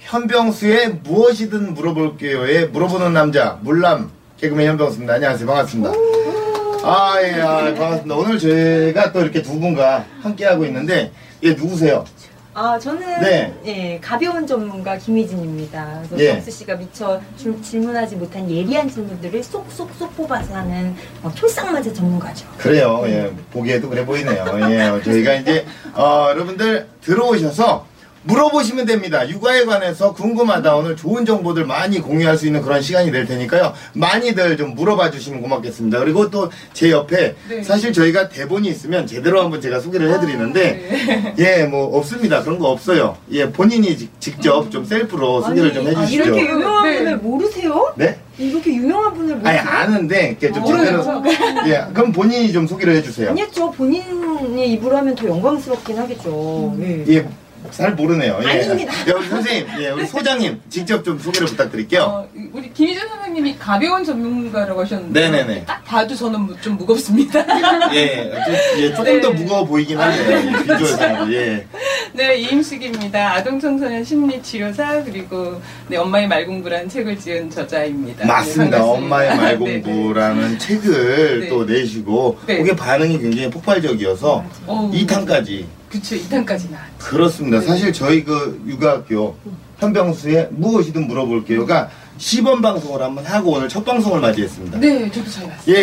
현병수의 무엇이든 물어볼게요에 물어보는 남자 물남 개그맨 현병수입니다 안녕하세요 반갑습니다 아 예 아, 반갑습니다 오늘 저희가 또 이렇게 두 분과 함께 하고 있는데 얘 누구세요? 아, 저는 네. 예, 가벼운 전문가 김희진입니다. 그래서 예. 정수 씨가 미처 줄- 질문하지 못한 예리한 질문들을 쏙쏙쏙 뽑아서 하는 어, 촐싹맞은 전문가죠. 그래요 예 보기에도 그래 보이네요 예 저희가 이제 어, 여러분들 들어오셔서 물어보시면 됩니다. 육아에 관해서 궁금하다. 오늘 좋은 정보들 많이 공유할 수 있는 그런 시간이 될 테니까요. 많이들 좀 물어봐 주시면 고맙겠습니다. 그리고 또 제 옆에 사실 저희가 대본이 있으면 제대로 한번 제가 소개를 해드리는데 예, 뭐 없습니다. 그런 거 없어요. 예, 본인이 직- 직접 좀 셀프로 소개를 좀 아, 해주시죠. 이렇게 유명한 네. 분을 모르세요? 네? 이렇게 유명한 분을 아니 모르세요? 아는데 이렇게 좀 제대로 예, 그럼 본인이 좀 소개를 해주세요. 아니요, 저 본인이 입으로 하면 더 영광스럽긴 하겠죠. 예. 예, 잘 모르네요. 예. 아닙니다. 예, 우리 선생님, 예, 우리 소장님 직접 좀 소개를 부탁드릴게요. 어, 우리 김희준 선생님이 가벼운 전문가라고 하셨는데 네네네. 딱 봐도 저는 무- 좀 무겁습니다. 예, 좀, 예, 조금 더 무거워 보이긴 하네요. 이 비주얼상으로. 예. 네, 이임숙입니다. 아동청소년 심리치료사 그리고 네, 엄마의 말공부란 책을 지은 저자입니다. 맞습니다. 네. 엄마의 네, 말공부라는 책을 네. 또 내시고 네. 그게 반응이 굉장히 폭발적이어서 어, 2탄까지 그쵸, 2탄까지 나왔죠. 그렇습니다. 사실 저희 그 육아학교 현병수의 무엇이든 물어볼게요가 시범 방송을 한번 하고 오늘 첫 방송을 맞이했습니다. 네, 저도 잘 봤어요. 예,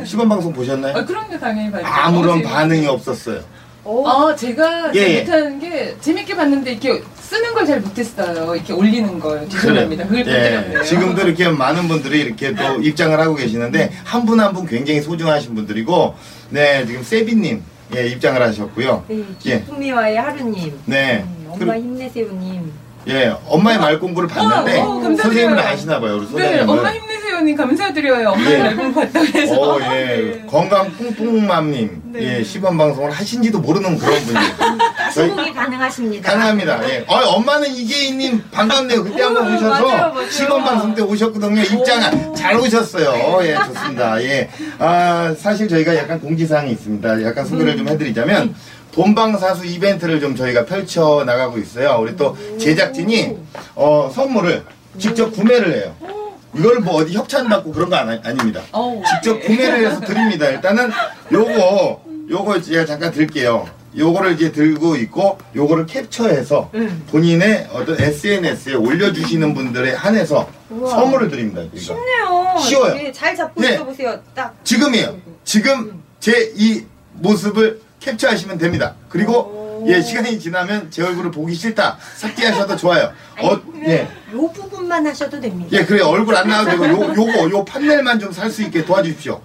예. 시범 방송 보셨나요? 아, 그런 게 당연히 봤죠. 아무런 어, 반응이 없었어요. 아, 제가 예, 예. 못하는 게 재밌게 봤는데 이렇게 쓰는 걸 잘 못했어요. 이렇게 올리는 걸. 죄송합니다. 그걸 못 드렸네요. 예, 지금도 이렇게 많은 분들이 이렇게 또 입장을 하고 계시는데 한 분 한 분 굉장히 소중하신 분들이고 네 지금 세비님 예, 입장을 하셨고요. 네, 예. 기쁨이와의 하루님. 네. 음, 엄마 그리고- 힘내세요님. 예, 엄마의 말 공부를 봤는데 어, 어. 선생님을 아시나 봐요, 우리 네. 엄마 힘내 세요님 감사드려요. 엄마 예. 앨범 봤다 그래서. 어, 예. 네. 건강 뿡뿡맘님. 네. 예, 시범 방송을 하신지도 모르는 그런 분이에요. 저희 시국이 가능하십니다. 가능합니다. 예. 어, 엄마는 이계인님 반갑네요. 그때 한번 어, 오셔서 맞아요, 맞아요. 시범 방송 때 오셨거든요. 입장 잘 오셨어요. 예, 좋습니다. 예. 아, 사실 저희가 약간 공지사항이 있습니다. 약간 소개를 좀 해드리자면 본방사수 이벤트를 좀 저희가 펼쳐 나가고 있어요. 우리 또 제작진이 어, 선물을 직접 구매를 해요. 이걸 뭐 어디 협찬 받고 그런 거 아니, 아닙니다. 어우, 직접 예. 구매를 해서 드립니다. 일단은 요거 요거 제가 잠깐 드릴게요. 요거를 이제 들고 있고 요거를 캡처해서 본인의 어떤 SNS에 올려주시는 분들에 한해서 선물을 드립니다. 그러니까. 쉽네요. 쉬워요. 예, 잘 잡고 네. 있어보세요. 딱. 지금이에요. 지금 제 이 모습을 캡처하시면 됩니다. 그리고 예 시간이 지나면 제 얼굴을 보기 싫다 삭제하셔도 좋아요. 어, 예. 요 부분만 하셔도 됩니다. 예, 그래 얼굴 안 나와도 되고 요 요거 요 판넬만 좀 살 수 있게 도와주십시오.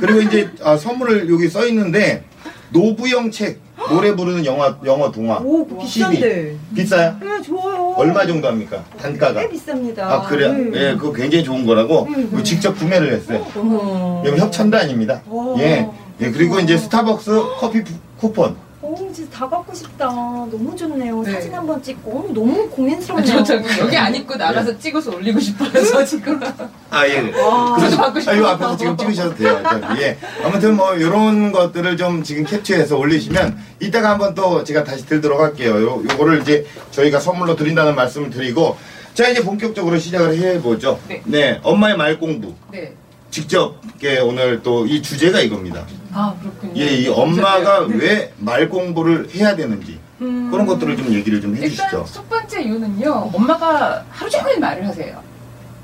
그리고 이제 아, 선물을 여기 써 있는데 노부영 책 노래 부르는 영화 영어 동화 오, 그거 비싼데. 비싸요? 네, 좋아요. 얼마 정도 합니까? 단가가? 꽤 비쌉니다. 아 그래요? 네. 예, 그거 굉장히 좋은 거라고 그거 직접 구매를 했어요. 어머. 이거 협찬도 아닙니다. 와. 예, 예 그리고 이제 스타벅스 커피 부- 쿠폰 오, 진짜 다 갖고 싶다. 너무 좋네요. 네. 사진 한 번 찍고. 어, 너무 아, 고민스럽네요. 저, 저 여기 안 입고 나가서 찍어서 올리고 싶어서 지금. 아, 예. 저도 받고 아, 싶어요. 요 앞에서 지금 찍으셔도 돼요. 어차피. 예. 아무튼 뭐, 요런 것들을 좀 지금 캡처해서 올리시면, 이따가 한번 또 제가 다시 들도록 할게요. 요, 요거를 이제 저희가 선물로 드린다는 말씀을 드리고, 자, 이제 본격적으로 시작을 해보죠. 네. 엄마의 말 공부. 네. 직접, 오늘 또 이 주제가 이겁니다. 아, 그렇군요. 예, 이 엄마가 네. 왜말 공부를 해야 되는지. 음. 그런 것들을 좀 얘기를 좀 일단 해주시죠. 첫 번째 이유는요. 엄마가 하루 종일 말을 하세요.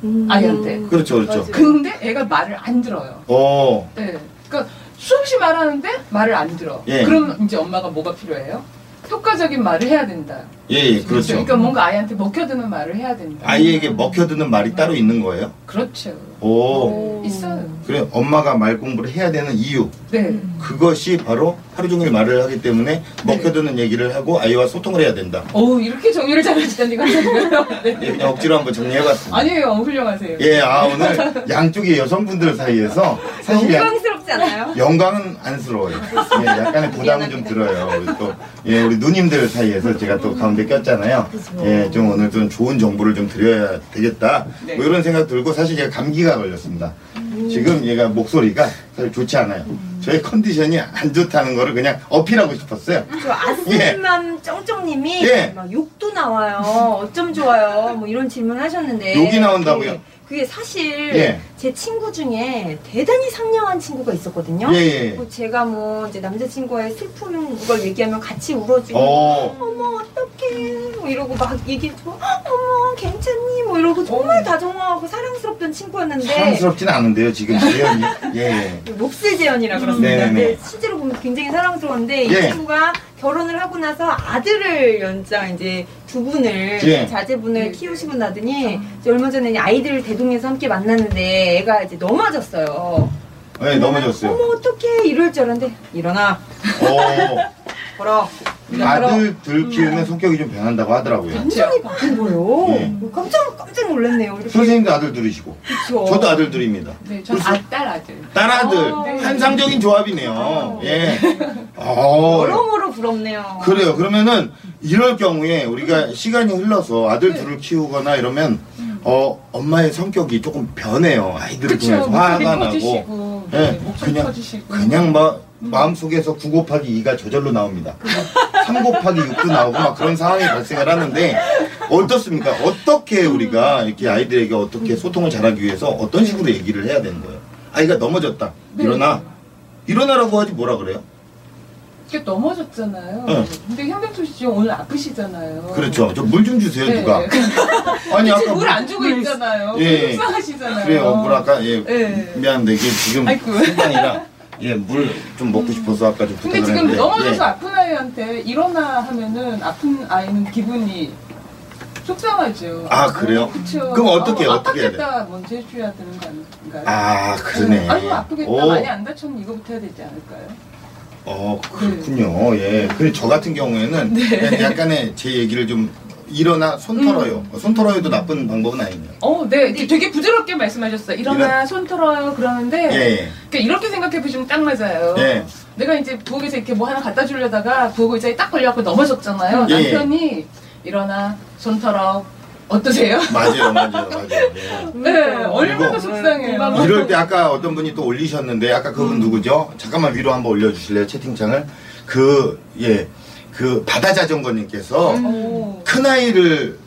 음. 아이한테. 그렇죠, 그렇죠. 맞아요. 근데 애가 말을 안 들어요. 오, 네. 그러니까 수없이 말하는데 말을 안 들어. 예. 그럼 이제 엄마가 뭐가 필요해요? 효과적인 말을 해야 된다. 예, 예, 그렇죠. 그러니까 뭔가 아이한테 먹혀드는 말을 해야 된다. 아이에게 먹혀드는 말이 따로 있는 거예요? 그렇죠. 오, 있어요. 그래 엄마가 말 공부를 해야 되는 이유 네. 그것이 바로 하루 종일 말을 하기 때문에 먹혀드는 얘기를 하고 아이와 소통을 해야 된다. 오 이렇게 정리를 잘하시다니. 예, 네. 그냥 억지로 한번 정리해봤습니다. 아니에요. 훌륭하세요. 예, 아 오늘 양쪽의 여성분들 사이에서 사실 양- 영광스럽지 않아요? 영광은 안쓰러워요. 예, 약간의 부담은 좀 들어요. 또, 예, 우리 누님들 사이에서 제가 또 가운데 꼈잖아요. 예, 좀 오늘 좀 좋은 정보를 좀 드려야 되겠다. 네. 뭐 이런 생각 들고 사실 제가 감기가 걸렸습니다. 지금 얘가 목소리가 사실 좋지 않아요. 저의 컨디션이 안 좋다는 거를 그냥 어필하고 싶었어요. 저 아스님만 쩡쩡님이 예. 막 욕도 나와요. 어쩜 좋아요. 뭐 이런 질문 하셨는데. 욕이 나온다고요? 예. 그게 사실 예. 제 친구 중에 대단히 상냥한 친구가 있었거든요. 예, 예. 뭐 제가 뭐 이제 남자친구의 슬픈 걸 얘기하면 같이 울어주고 어, 어머 어떡해 뭐 이러고 막 얘기해주고 어머 괜찮니 뭐 이러고 정말 다정하고 사랑스럽던 친구였는데 사랑스럽진 않은데요, 지금 재현이. 예, 예. 몹쓸 재현이라 그렇습니다. 네네네. 근데 실제로 보면 굉장히 사랑스러운데 이 예. 친구가 결혼을 하고 나서 아들을 연장 이제 두 분을 예. 자제분을 네. 키우시고 나더니 얼마 전에 아이들을 대동해서 함께 만났는데 애가 이제 넘어졌어요. 네, 넘어졌어요. 어머 어떡해 이럴 줄 알았는데 일어나 어, 걸어. 아들들 키우면 성격이 좀 변한다고 하더라고요. 완전히 바뀐 거예요. 예. 깜짝 깜짝 놀랐네요. 이렇게 선생님도 아들 들이시고. 그쵸. 저도 아들 들입니다. 네, 전 아, 딸 아들. 딸 아들 어, 네. 환상적인 조합이네요. 예. 어, 여러모로 부럽네요. 그래요. 그러면은 이럴 경우에 우리가 시간이 흘러서 아들 둘을 키우거나 이러면 어 엄마의 성격이 조금 변해요. 아이들을 그쵸. 통해서 화가 나고. 예. 네, 목소리 그냥 커지시고. 그냥 막 마음속에서 9 곱하기 2가 저절로 나옵니다. 3 곱하기 6도 나오고 막 그런 상황이 발생을 하는데 어떻습니까? 어떻게 우리가 이렇게 아이들에게 어떻게 소통을 잘하기 위해서 어떤 식으로 얘기를 해야 되는 거예요? 아이가 넘어졌다. 네. 일어나. 일어나라고 하지 뭐라 그래요? 이게 넘어졌잖아요. 네. 근데 현병철 씨 지금 오늘 아프시잖아요. 그렇죠. 저 물 좀 주세요, 네. 누가. 아니, 아까 물안 주고 있잖아요. 예. 속상하시잖아요. 그래요. 물 아까, 예. 네. 미안한데, 이게 지금 아이고. 순간이라, 예, 물 좀 먹고 싶어서 아까 좀 근데 부탁을 지금 했는데. 넘어져서 예. 아픈 아이한테 일어나 하면은 아픈 아이는 기분이 속상하죠. 아, 그래요? 어, 그쵸. 그럼 어떻게, 어, 어떻게 해야 아팠겠다 먼저 해줘야 되는 거 아닌가요? 아, 그러네. 아이고 아프겠다 오. 많이 안 다쳤는데 이거부터 해야 되지 않을까요? 어, 그렇군요. 예. 그리고 저 같은 경우에는 네. 약간의 제 얘기를 좀 일어나 손 털어요. 음. 손 털어요도 나쁜 방법은 아니네요. 어, 네, 되게 부드럽게 말씀하셨어요. 일어나 손 털어요 그러는데 예, 예. 그러니까 이렇게 생각해 보시면 딱 맞아요. 예. 내가 이제 부엌에서 이렇게 뭐 하나 갖다 주려다가 부엌 의자에 딱 걸려갖고 넘어졌잖아요. 예. 남편이 일어나 손 털어 어떠세요? 맞아요, 맞아요, 맞아요. 예. 네, 얼마나 그리고 속상해요. 이럴 때 아까 어떤 분이 또 올리셨는데 아까 그분 음. 누구죠? 잠깐만 위로 한번 올려주실래요 채팅창을 그 예 그 바다 자전거님께서 음. 오. 큰 아이를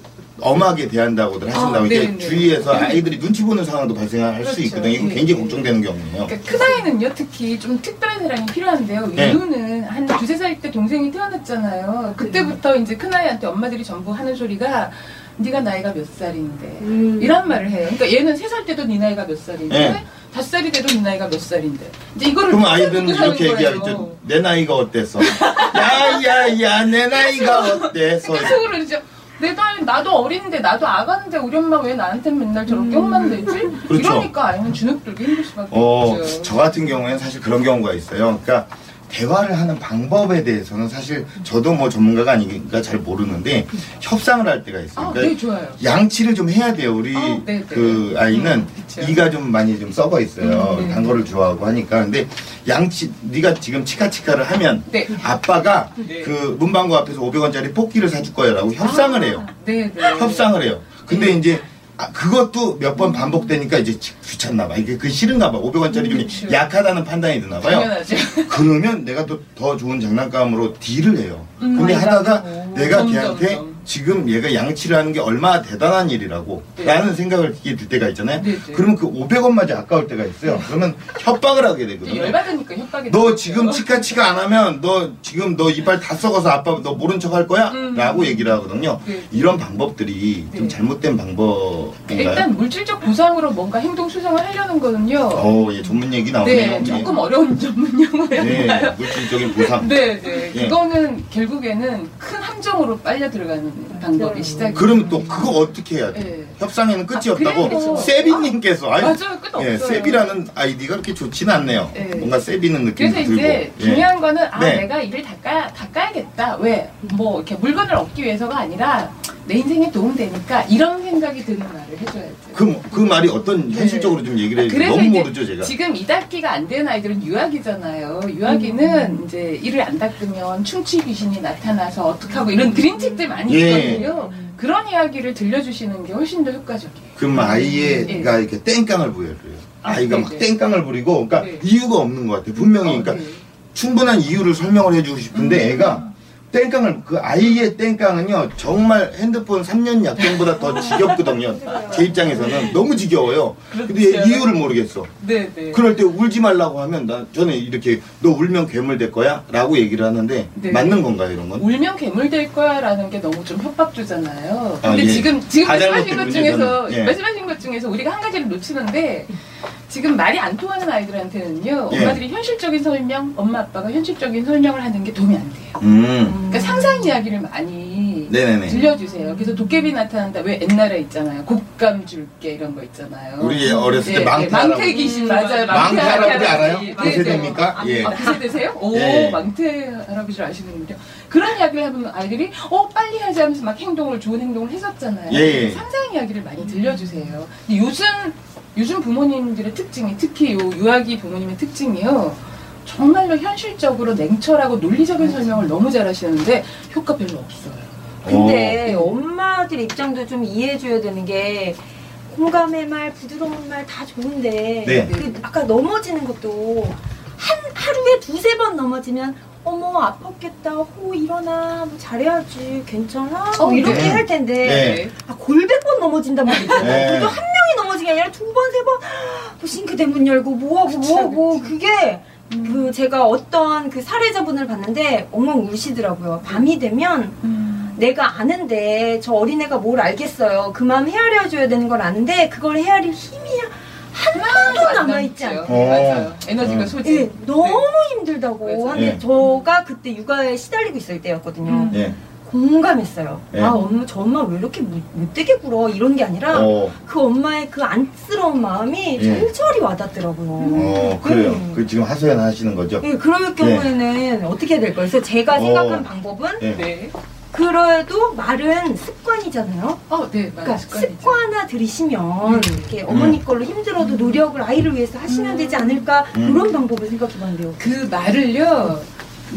엄하게 대한다고들 하신다고 아, 네네. 주위에서 아이들이 눈치 보는 상황도 발생할 수 그렇죠. 있거든요. 이거 예, 굉장히 예. 걱정되는 경우예요. 그러니까 큰 아이는요 특히 좀 특별한 사랑이 필요한데요. 네. 이유는 한 두세 살 때 동생이 태어났잖아요. 그때부터 이제 큰 아이한테 엄마들이 전부 하는 소리가 네가 나이가 몇 살인데 음. 이런 말을 해요. 그러니까 얘는 세 살 때도 네 나이가 몇 살인데 네. 다섯 살이 돼도 네 나이가 몇 살인데 이제 이거를 그럼 몇 아이들은 이렇게. 얘기하겠죠. 내 나이가 어때서? 야야야 내 나이가 어때서? 그러니까 속으로 이제 내 나이 나도 어린데 나도 아가인데 우리 엄마 왜 나한테 맨날 저렇게 혼만 내지? 그렇죠. 이러니까 아이는 주눅 들기 힘들 수밖에 어, 없죠. 저 같은 경우에는 사실 그런 경우가 있어요. 그러니까 대화를 하는 방법에 대해서는 사실 저도 뭐 전문가가 아니니까 잘 모르는데 협상을 할 때가 있어요. 아, 그러니까 네 좋아요. 양치를 좀 해야 돼요. 우리 아, 네, 네. 그 아이는 음. 이가 좀 많이 좀 썩어 있어요. 음, 네. 단 거를 좋아하고 하니까. 근데 양치 네가 지금 치카치카를 하면 네. 아빠가 네. 그 문방구 앞에서 500원짜리 뽑기를 사줄 거야라고 협상을 해요. 네, 네. 협상을 해요. 근데 이제 아, 그것도 몇 번 반복되니까 이제 지- 귀찮나 봐. 이게 그 싫은가 봐. 500원짜리 좀 그쵸. 약하다는 판단이 드나 봐요. 당연하죠. 그러면 내가 또 더 좋은 장난감으로 딜을 해요. 음, 근데 하다가. 내가 점점, 걔한테 점. 지금 얘가 양치를 하는 게 얼마나 대단한 일이라고 네. 라는 생각을 들 때가 있잖아요. 네, 네. 그러면 그 500원마저 아까울 때가 있어요. 그러면 협박을 하게 되거든요. 열받으니까 협박이 너. 지금 치카치카 안 하면 너 지금 너 이빨 다 썩어서 아빠 너 모른 척 할 거야? 음. 라고 얘기를 하거든요. 네. 이런 방법들이 좀 네. 잘못된 방법인가요? 일단 물질적 보상으로 뭔가 행동 수정을 하려는 거는요. 어, 예, 전문 얘기 나오네요. 네, 조금 어려운 전문 용어였나요? 네, 물질적인 보상. 네, 네. 예. 그거는 결국에는 큰 함정으로 빨려 들어가는 방법이 시작이. 그러면 또 그거 어떻게 해야 돼? 네. 협상에는 끝이 아, 없다고 세비님께서 아유, 맞아요, 끝 예, 없어요. 세비라는 아이디가 그렇게 좋진 않네요. 네. 뭔가 세비는 느낌이 그래서 들고. 이제 예. 중요한 거는 아 네. 내가 일을 닦아 닦아야겠다. 왜 뭐 이렇게 물건을 얻기 위해서가 아니라 내 인생에 도움 되니까 이런 생각이 드는 말을 해줘야죠. 그, 그 말이 어떤 네. 현실적으로 좀 얘기를. 그래서 너무 모르죠, 제가. 지금 이닦기가 안 되는 아이들은 유아기잖아요. 유아기는 이제 이를 안 닦으면 충치 귀신이 나타나서 어떡하고 이런 그림책들 많이 예. 있거든요. 그런 이야기를 들려주시는 게 훨씬 더 효과적이에요. 그럼 아이가 이렇게 땡깡을 부려요. 아, 아이가 막 네네. 땡깡을 부리고, 그러니까 네. 이유가 없는 것 같아요. 분명히, 어, 그러니까 네. 충분한 이유를 설명을 해주고 싶은데 음. 애가 땡깡을 그 아이의 땡깡은요 정말 핸드폰 3년 약정보다 더 지겹거든요. 제 입장에서는 너무 지겨워요. 근데 얘. 이유를 모르겠어. 네, 네. 그럴 때 울지 말라고 하면 나 저는 이렇게 너 울면 괴물 될 거야 라고 얘기를 하는데 네. 맞는 건가요 이런 건? 울면 괴물 될 거야 라는 게 너무 좀 협박주잖아요. 아, 근데 예. 지금 지금 다 말씀하신 것 중에서. 예. 말씀하신 것 중에서 우리가 한 가지를 놓치는데 지금 말이 안 통하는 아이들한테는요 예. 엄마들이 현실적인 설명, 엄마 아빠가 현실적인 설명을 하는 게 도움이 안 돼요. 음, 그러니까 상상 이야기를 많이 네네네. 들려주세요. 그래서 도깨비 나타난다. 왜 옛날에 있잖아요. 곶감 줄게 이런 거 있잖아요. 우리 어렸을 때 예, 망태 예, 망태 귀신 맞아요. 망태 할아버지 알아요? 네, 그 네. 세대입니까? 예. 아, 그 세대세요? 오, 예. 망태 할아버지를 아시는군요. 그런 이야기를 하면 아이들이, 어, 빨리 하지 하면서 막 행동을, 좋은 행동을 했었잖아요. 예. 상상 이야기를 많이 들려주세요. 근데 요즘, 요즘 부모님들의 특징이, 특히 요 유아기 부모님의 특징이요. 정말로 현실적으로 냉철하고 논리적인 설명을 너무 잘 하시는데 효과 별로 없어요. 근데 엄마들 입장도 좀 이해해줘야 되는 게 공감의 말, 부드러운 말 다 좋은데 네. 그 아까 넘어지는 것도 한 하루에 두세 번 넘어지면 어머 아팠겠다 호 일어나 뭐 잘해야지 괜찮아 뭐 어, 이렇게 네. 할 텐데 네. 아, 골백 번 넘어진단 말이죠 네. 그래도 한 명이 넘어진 게 아니라 두 번 세번 뭐 싱크대 문 열고 뭐하고 뭐하고. 그게 그 제가 어떤 그 사례자분을 봤는데 엉엉 우시더라고요 밤이 되면 내가 아는데 저 어린애가 뭘 알겠어요. 그 마음 헤아려 줘야 되는 걸 아는데 그걸 헤아릴 힘이 하나도 남아있지 않고. 어. 맞아요. 에너지가 음. 소진. 예, 너무 힘들다고 맞아요. 하는데 예. 저가 그때 육아에 시달리고 있을 때였거든요. 음. 예. 공감했어요. 예. 아 엄마 저 엄마 왜 이렇게 못- 못되게 굴어 이런 게 아니라 어, 그 엄마의 그 안쓰러운 마음이 예. 절절히 와닿더라고요. 어, 그래요. 음. 그 지금 하소연 하시는 거죠? 예, 그럴 경우에는 어떻게 해야 될까요? 그래서 제가 어. 생각한 방법은 예. 네. 그래도 말은 습관이잖아요. 어, 네. 그러니까 습관이죠. 습관화 들이시면 음. 이렇게 어머니 걸로 힘들어도 노력을 아이를 위해서 하시면 되지 않을까 음. 그런 방법을 생각해봤는데요. 그 말을요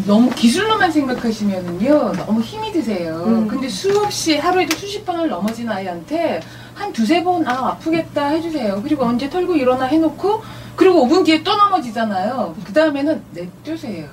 너무 기술로만 생각하시면은요 너무 힘이 드세요. 음. 근데 수없이 하루에도 수십 번을 넘어진 아이한테 한 두세 번 아 아프겠다 해주세요. 그리고 언제 털고 일어나 해놓고 그리고 5분 뒤에 또 넘어지잖아요. 그 다음에는 냅두세요.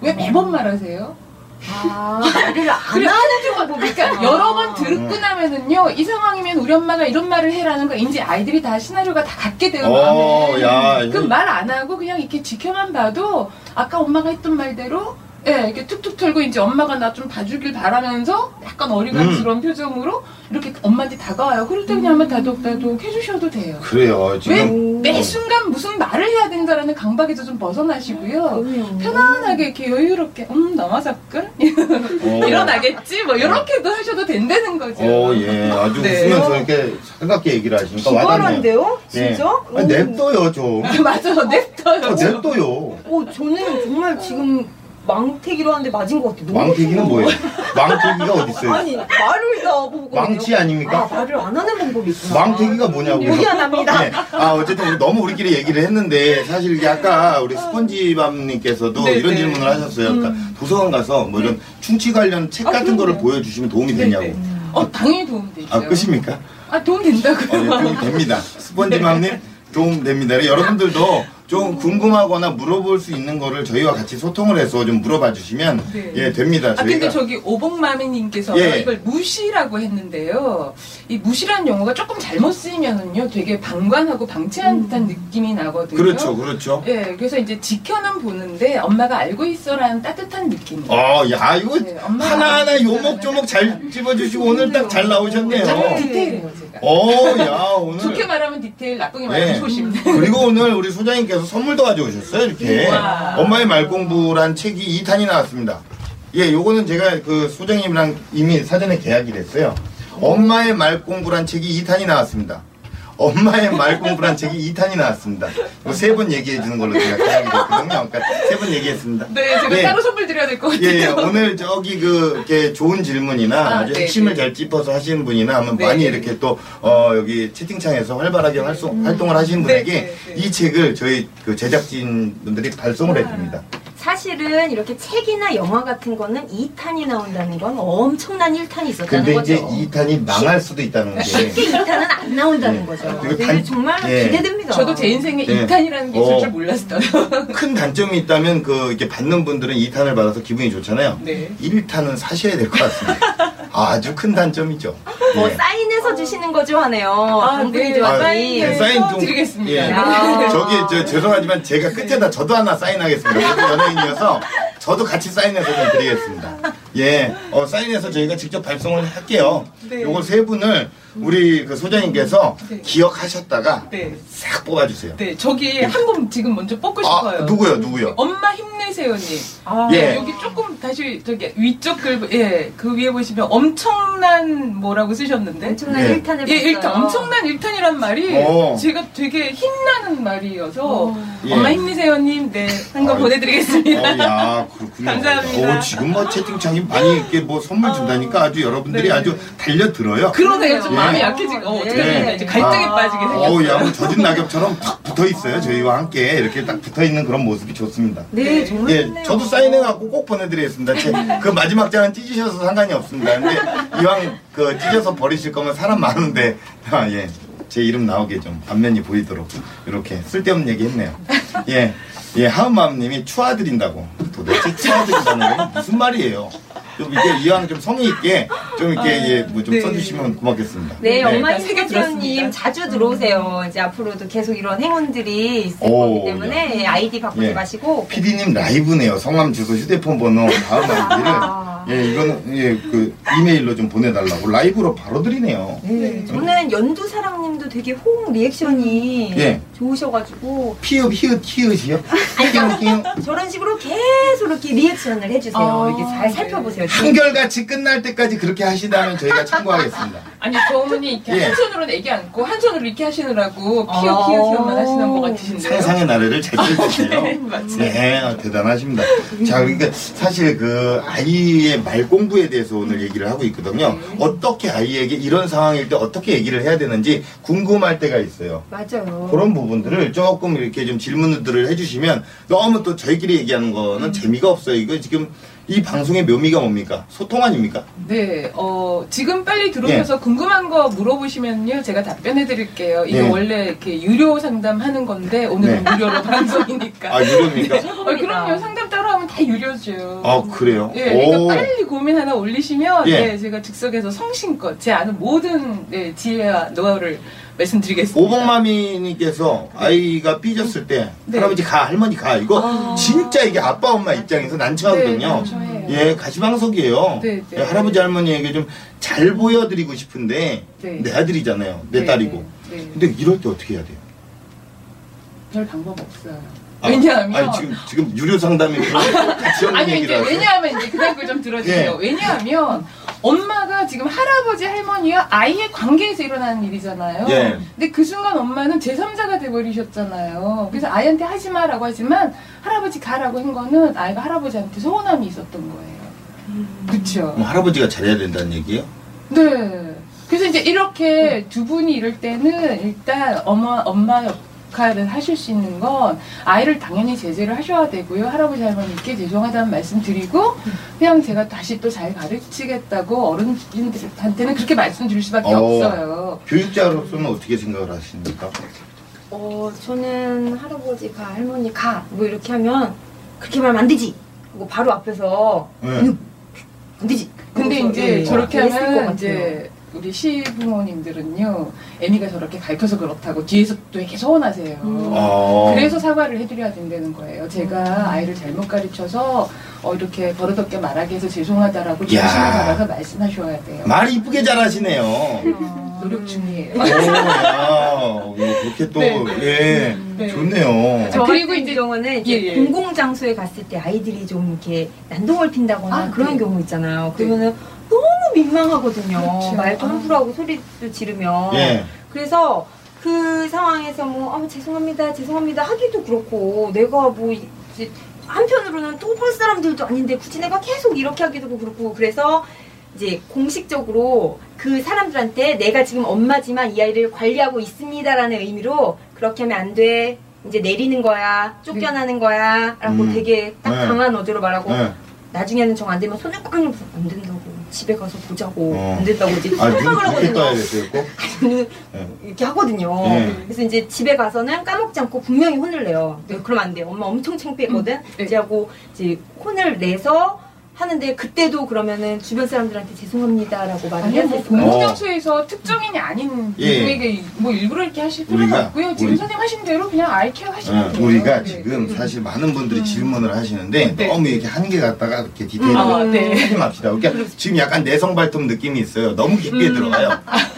왜 매번 말하세요? 아 말을 안 그래, 하는 방법이 그러니까 여러 번 듣고 나면은요 이 상황이면 우리 엄마가 이런 말을 해라는 거 이제 아이들이 다 시나리오가 다 같게 돼요. 어. 야, 그럼 말 안 하고 그냥 이렇게 지켜만 봐도 아까 엄마가 했던 말대로 예, 이렇게 툭툭 털고 이제 엄마가 나 좀 봐주길 바라면서 약간 어리광스러운 표정으로 이렇게 엄마한테 다가와요. 그럴 때 그냥 한번 다독다독 해주셔도 돼요. 그래요. 지금 매 순간 무슨 말을 해야 된다라는 강박에서 좀 벗어나시고요. 그럼요. 편안하게 이렇게 여유롭게 음 접근 어. 일어나겠지 뭐 이렇게도 하셔도 된다는 거죠. 어, 예. 아주 네. 웃으면서 이렇게 살갑게 얘기를 하시니까. 기발한데요? 예. 진짜? 아니, 냅둬요, 좀. 맞아 냅둬요. 어, 냅둬요. 어, 저는 정말 지금 망태기로 하는데 맞은 것 같아요. 너무 왕태기는. 뭐예요? 왕태기가 어딨어요? 아니 말을 다 하고 왕치 아닙니까? 아 말을 안 하는 방법이 있구나. 왕태기가 뭐냐고요? 미안합니다. 네. 아, 어쨌든 우리 너무 우리끼리 얘기를 했는데 사실 이게 아까 우리 스펀지밥님께서도 네, 이런 네. 질문을 하셨어요. 그러니까 도서관 가서 뭐 이런 충치 관련 책 아, 같은 거를. 보여주시면 도움이 네, 되냐고. 네. 어 당연히 도움 되죠. 아, 끝입니까? 아 도움 된다고요. 어, 네, 도움 됩니다. 스펀지밥님 도움 됩니다. 여러분들도 좀 궁금하거나 물어볼 수 있는 거를 저희와 같이 소통을 해서 좀 물어봐 주시면 네. 예 됩니다. 아 근데 저희가 저기 오복마미님께서 예. 이걸 무시라고 했는데요. 이 무시라는 용어가 조금 잘못 쓰이면은요, 되게 방관하고 방치한 듯한 느낌이 나거든요. 그렇죠, 그렇죠. 예, 그래서 이제 지켜는 보는데 엄마가 알고 있어라는 따뜻한 느낌이에요. 어, 야 이거 네, 하나하나 요목조목 잘 집어주시고 오늘 딱잘 네, 나오셨네요. 디테일 해요, 제가. 어, 야 오늘 좋게 말하면 디테일, 나쁘게 네. 말하면 소심. 그리고 오늘 우리 소장님께서 선물도 가져오셨어요. 이렇게 와. 엄마의 말공부란 책이 2탄이 나왔습니다. 예, 요거는 제가 그 소장님이랑 이미 사전에 계약이 됐어요. 엄마의 말공부란 책이 2탄이 나왔습니다. 엄마의 말 공부란 책이 2탄이 나왔습니다. 세 번 얘기해 주는 걸로 제가 계약이 됐거든요. 그러니까 세 번 얘기했습니다. 네, 제가 예. 따로 선물 드려야 될 것 같아요. 예, 예, 오늘 저기 그 이렇게 좋은 질문이나 아, 아, 주 네, 핵심을 네. 잘 짚어서 하시는 분이나 하면 네. 많이 이렇게 또 어, 여기 채팅창에서 활발하게 활동, 활동을 하시는 네, 분에게 네, 네. 이 책을 저희 그 제작진 분들이 발송을 해줍니다. 사실은 이렇게 책이나 영화 같은 거는 2탄이 나온다는 건 엄청난 1탄이 있었다는 근데 거죠. 이제 2탄이 망할 수도 있다는 게 쉽게 2탄은 안 나온다는 네. 거죠. 그리고 되게 단- 정말 예. 기대됩니다. 저도 제 인생에 네. 2탄이라는 게 있을 어. 줄 몰랐어요. 큰 단점이 있다면 그 이렇게 받는 분들은 2탄을 받아서 기분이 좋잖아요. 네. 1탄은 사셔야 될 것 같습니다. 아주 큰 단점이죠. 뭐 예. 사인해서 주시는 거죠 하네요. 아, 네. 좋아하니. 사인해서 사인 좀- 드리겠습니다. 예. 아. 저기 저 죄송하지만 제가 끝에다 저도 하나 사인하겠습니다. 연예인 이어서 저도 같이 사인해서 좀 드리겠습니다. 예, 어, 사인해서 저희가 직접 발송을 할게요. 네. 요거 세 분을 우리 그 소장님께서 네. 기억하셨다가 네. 싹 뽑아주세요. 네, 저기 한 분 지금 먼저 뽑고 싶어요. 아, 누구요, 누구요? 엄마 힘내세요님. 아, 예. 네, 여기 조금 다시 저기 위쪽 글, 예, 그 위에 보시면 엄청난 뭐라고 쓰셨는데. 엄청난 예. 1탄을 예, 봤어요. 일단 엄청난 일탄이란 말이 어. 제가 되게 힘나는 말이어서 예. 엄마 힘내세요님, 네, 한거 아유. 보내드리겠습니다. 어, 야, 그렇군요. 감사합니다. 어, 지금 뭐 채팅창이 많이 이렇게 뭐 선물 준다니까 아주 여러분들이 네. 아주 달려들어요. 그러네요. 좀 예. 마음이 약해지고 어, 어떻게 네. 됩니까? 이제 갈등에 아. 빠지게 어우, 생겼어요. 야, 뭐 젖은 낙엽처럼 탁 붙어 있어요. 저희와 함께 이렇게 딱 붙어 있는 그런 모습이 좋습니다. 네, 정말 예, 좋네요. 저도 사인해 갖고 꼭 보내드리겠습니다. 제, 그 마지막 장은 찢으셔서 상관이 없습니다. 근데 이왕 그 찢어서 버리실 거면 사람 많은데, 아, 예. 제 이름 나오게 좀 앞면이 보이도록 이렇게 쓸데없는 얘기 했네요. 예. 예, 하은마음님이 추아드린다고. 도대체 추아드린다는 건 무슨 말이에요? 좀 이렇게 이왕 좀 성의 있게 좀 이렇게 예, 뭐좀 네. 써주시면 고맙겠습니다. 네, 엄마 세개 힘내세요님 들었습니다. 자주 들어오세요. 이제 앞으로도 계속 이런 행운들이 있을 오, 거기 때문에 아이디 바꾸지 예. 마시고 PD님 라이브네요. 성함, 주소, 휴대폰 번호, 다음 아이디를. 아. 예, 이거는, 예, 그, 이메일로 좀 보내달라고. 라이브로 바로 드리네요. 네, 저는 연두사랑님도 되게 호응 리액션이 예. 좋으셔가지고 피읖, 히읗, 히읗이요? 히읗, 히읗. 저런 식으로 계속 이렇게 리액션을 해주세요. 아, 이렇게 잘 네. 살펴보세요. 한결같이 끝날 때까지 그렇게 하신다면 저희가 참고하겠습니다. 아니 저 어머니 이렇게 예. 한 손으로는 애기 안고 한 손으로 이렇게 하시느라고 피어 아. 피어 피어만 하시는 것 같으신데요. 상상의 나래를 잘 펼치세요. 네. 네, 어, 대단하십니다. 자, 그러니까 사실 그 아이의 말 공부에 대해서 오늘 얘기를 하고 있거든요. 어떻게 아이에게 이런 상황일 때 어떻게 얘기를 해야 되는지 궁금할 때가 있어요. 맞아요. 그런 부 분들을 조금 이렇게 좀 질문들을 해주시면 너무 또 저희끼리 얘기하는 거는 재미가 없어요. 이거 지금 이 방송의 묘미가 뭡니까? 소통 아닙니까? 네, 어, 지금 빨리 들어오셔서 궁금한 거 물어보시면요, 제가 답변해 드릴게요. 이게 예. 원래 이렇게 유료 상담하는 건데, 오늘은 네. 무료로 방송이니까. 아, 유료입니까? 어, 그럼요, 상담 따로 하면 다 유료죠. 아, 그래요? 예, 그러니까 오. 빨리 고민 하나 올리시면, 예. 네, 제가 즉석에서 성심껏 제 아는 모든 네, 지혜와 노하우를 말씀드리겠습니다. 오복마미님께서 아이가 삐졌을 때 네. 할아버지 가 할머니 가 이거 아. 진짜 이게 아빠 엄마 입장에서 난처하거든요. 네. 예 가시방석이에요. 네, 네. 예, 할아버지 할머니에게 좀 잘 보여드리고 싶은데 네. 내 아들이잖아요. 내 네, 딸이고. 네, 네. 근데 이럴 때 어떻게 해야 돼요? 별 방법 없어요. 아, 왜냐하면 아니, 지금 지금 유료 상담이 그런 아니 이제. 왜냐하면 이제 그다음 걸좀 들어주세요. 예. 왜냐하면 엄마가 지금 할아버지 할머니와 아이의 관계에서 일어나는 일이잖아요. 예. 근데 그 순간 엄마는 제3자가 돼버리셨잖아요. 그래서 아이한테 하지 마라고 하지만 할아버지 가라고 한 거는 아이가 할아버지한테 서운함이 있었던 거예요. 그렇죠. 그럼 할아버지가 잘해야 된다는 얘기예요? 네. 그래서 이제 이렇게 두 분이 이럴 때는 일단 엄마, 엄마 역할을 하실 수 있는 건 아이를 당연히 제재를 하셔야 되고요. 할아버지 할머니께 죄송하다는 말씀 드리고 그냥 제가 다시 또 잘 가르치겠다고 어른들한테는 그렇게 말씀드릴 수밖에 어. 없어요. 교육자로서는 어떻게 생각을 하십니까? 어, 저는 할아버지 가, 할머니 가, 뭐 이렇게 하면 그렇게 말하면 안 되지. 하고 바로 앞에서 네. 안 되지. 근데 이제 예, 저렇게 그랬을 것 하면. 이제 우리 시부모님들은요 애미가 저렇게 가르쳐서 그렇다고 뒤에서 또 이렇게 서운하세요. 어. 그래서 사과를 해드려야 된다는 거예요. 제가 아이를 잘못 가르쳐서 어, 이렇게 버릇없게 말하게 해서 죄송하다라고 진심을 야. 담아서 말씀하셔야 돼요. 말 이쁘게 잘하시네요. 노력 중이에요. 오, 야, 뭐 그렇게 또, 네. 예, 네. 좋네요. 저 그리고 이제- 이제 경우는 이제 예, 예. 공공 장소에 갔을 때 아이들이 좀 이렇게 난동을 핀다거나 아, 그런 네. 경우 있잖아요. 그러면은 너무 민망하거든요. 그렇죠. 말도 아. 함부로 하고 소리도 지르면. 예. 그래서 그 상황에서 뭐, 아, 죄송합니다, 죄송합니다 하기도 그렇고, 내가 뭐, 이제 한편으로는 또볼 사람들도 아닌데 굳이 내가 계속 이렇게 하기도 그렇고, 그래서 이제 공식적으로 그 사람들한테 내가 지금 엄마지만 이 아이를 관리하고 있습니다라는 의미로 그렇게 하면 안 돼. 이제 내리는 거야, 쫓겨나는 거야, 라고 음. 되게 딱 네. 강한 어조로 말하고, 예. 나중에는 정 안 되면 손을 꽉 안 된다고. 집에 가서 보자고. 어. 안 된다고 이제 아, 눈 설명을 하거든요. 눈 예. 이렇게 하거든요. 예. 그래서 이제 집에 가서는 까먹지 않고 분명히 혼을 내요. 네, 그러면 안 돼요. 엄마 엄청 창피했거든. 네. 이제 하고 이제 혼을 내서 하는데 그때도 그러면은 주변 사람들한테 죄송합니다라고 말을 해야 뭐 돼요. 공공장소에서 특정인이 아닌 예. 누구에게 뭐 일부러 이렇게 하실 필요는 우리가, 없고요. 지금 우리- 선생님 하신 대로 그냥 아이 케어 하시면 어, 돼요. 우리가 네. 지금 사실 많은 분들이 질문을 하시는데 네. 너무 이렇게 한 개 갖다가 이렇게 디테일하게 아, 네. 하지 맙시다. 그러니까 지금 약간 내성 발톱 느낌이 있어요. 너무 깊게 음. 들어가요.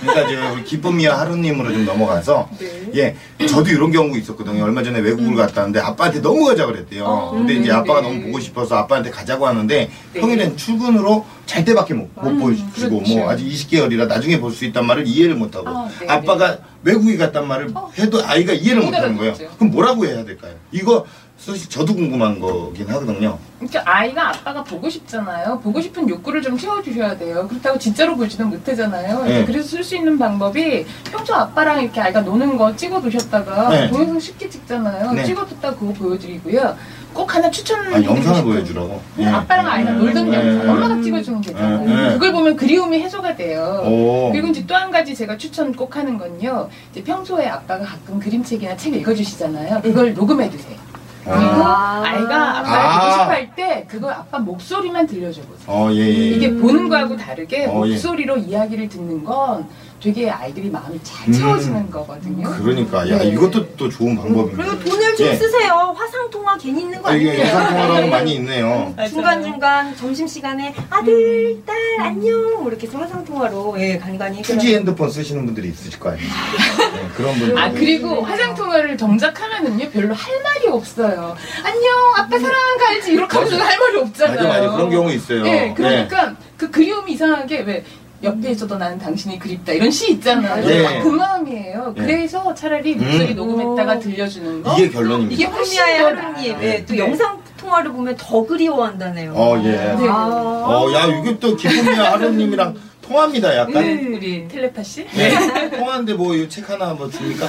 그러니까 이제 우리 기쁨이와 하루님으로 좀 넘어가서 네. 예 저도 이런 경우 있었거든요. 얼마 전에 외국을 갔다 왔는데 아빠한테 너무 가자 그랬대요. 어, 근데 이제 네, 아빠가 네. 너무 보고 싶어서 아빠한테 가자고 하는데 네. 평일엔 출근으로 잘 때밖에 못, 못 음, 보여주고 그렇죠. 뭐 아직 20개월이라 나중에 볼 수 있단 말을 이해를 못하고 아, 네, 아빠가 외국에 갔단 말을 어. 해도 아이가 이해를 못 못하는 거예요. 그럼 뭐라고 해야 될까요? 이거 사실 저도 궁금한 거긴 하거든요. 그러니까 아이가 아빠가 보고 싶잖아요. 보고 싶은 욕구를 좀 채워주셔야 돼요. 그렇다고 진짜로 보지는 못하잖아요. 네. 그래서 쓸 수 있는 방법이 평소 아빠랑 이렇게 아이가 노는 거 찍어 두셨다가 네. 동영상 쉽게 찍잖아요. 네. 찍어뒀다 그거 보여드리고요. 꼭 하나 추천. 아, 영상을 보여주라고. 예. 아빠랑 아이랑 놀던 네. 영상 네. 엄마가. 네. 네. 그걸 보면 그리움이 해소가 돼요. 오. 그리고 이제 또 한 가지 제가 추천 꼭 하는 건요. 이제 평소에 아빠가 가끔 그림책이나 책 읽어주시잖아요. 그걸 녹음해 두세요. 그리고 아. 아이가 아빠를 아. 보고 싶어 할 때 그걸 아빠 목소리만 들려줘 보세요. 어, 예, 예. 이게 보는 거하고 다르게 어, 예. 목소리로 이야기를 듣는 건 되게 아이들이 마음이 잘 음. 채워지는 거거든요. 그러니까, 야, 네. 이것도 또 좋은 방법입니다. 그리고 돈을 좀 예. 쓰세요. 화상 통화 괜히 있는 거 아, 이게 아니에요? 영상통화라고 많이 있네요. 중간 중간 점심 시간에 아들, 딸 안녕 뭐 이렇게 해서 화상 통화로 예 간간히 투지 핸드폰 쓰시는 분들이 있으실 거 아니에요. 네, 그런 분들. 아 그리고 화상 통화를 정작하면은요 별로 할 말이 없어요. 안녕 아빠 사랑 갈지 이렇게 하면 할 말이 없잖아요. 맞아, 맞아. 그런 경우 있어요. 네, 그러니까 그 그리움이 이상하게 왜 옆에 있어도 나는 당신이 그립다 이런 시 있잖아요. 예. 딱그 마음이에요. 예. 그래서 차라리 목소리 음. 녹음했다가 들려주는 거 이게 결론입니다. 이게 훨씬 나아요. 예, 또 네. 영상 통화를 보면 더 그리워한다네요. 어, 예. 네. 아. 어, 야, 이게 또 기쁨이야 하루님이랑 통화입니다, 약간. 네, 우리 텔레파시? 네. 통화인데 뭐, 이 책 하나 뭐 줍니까?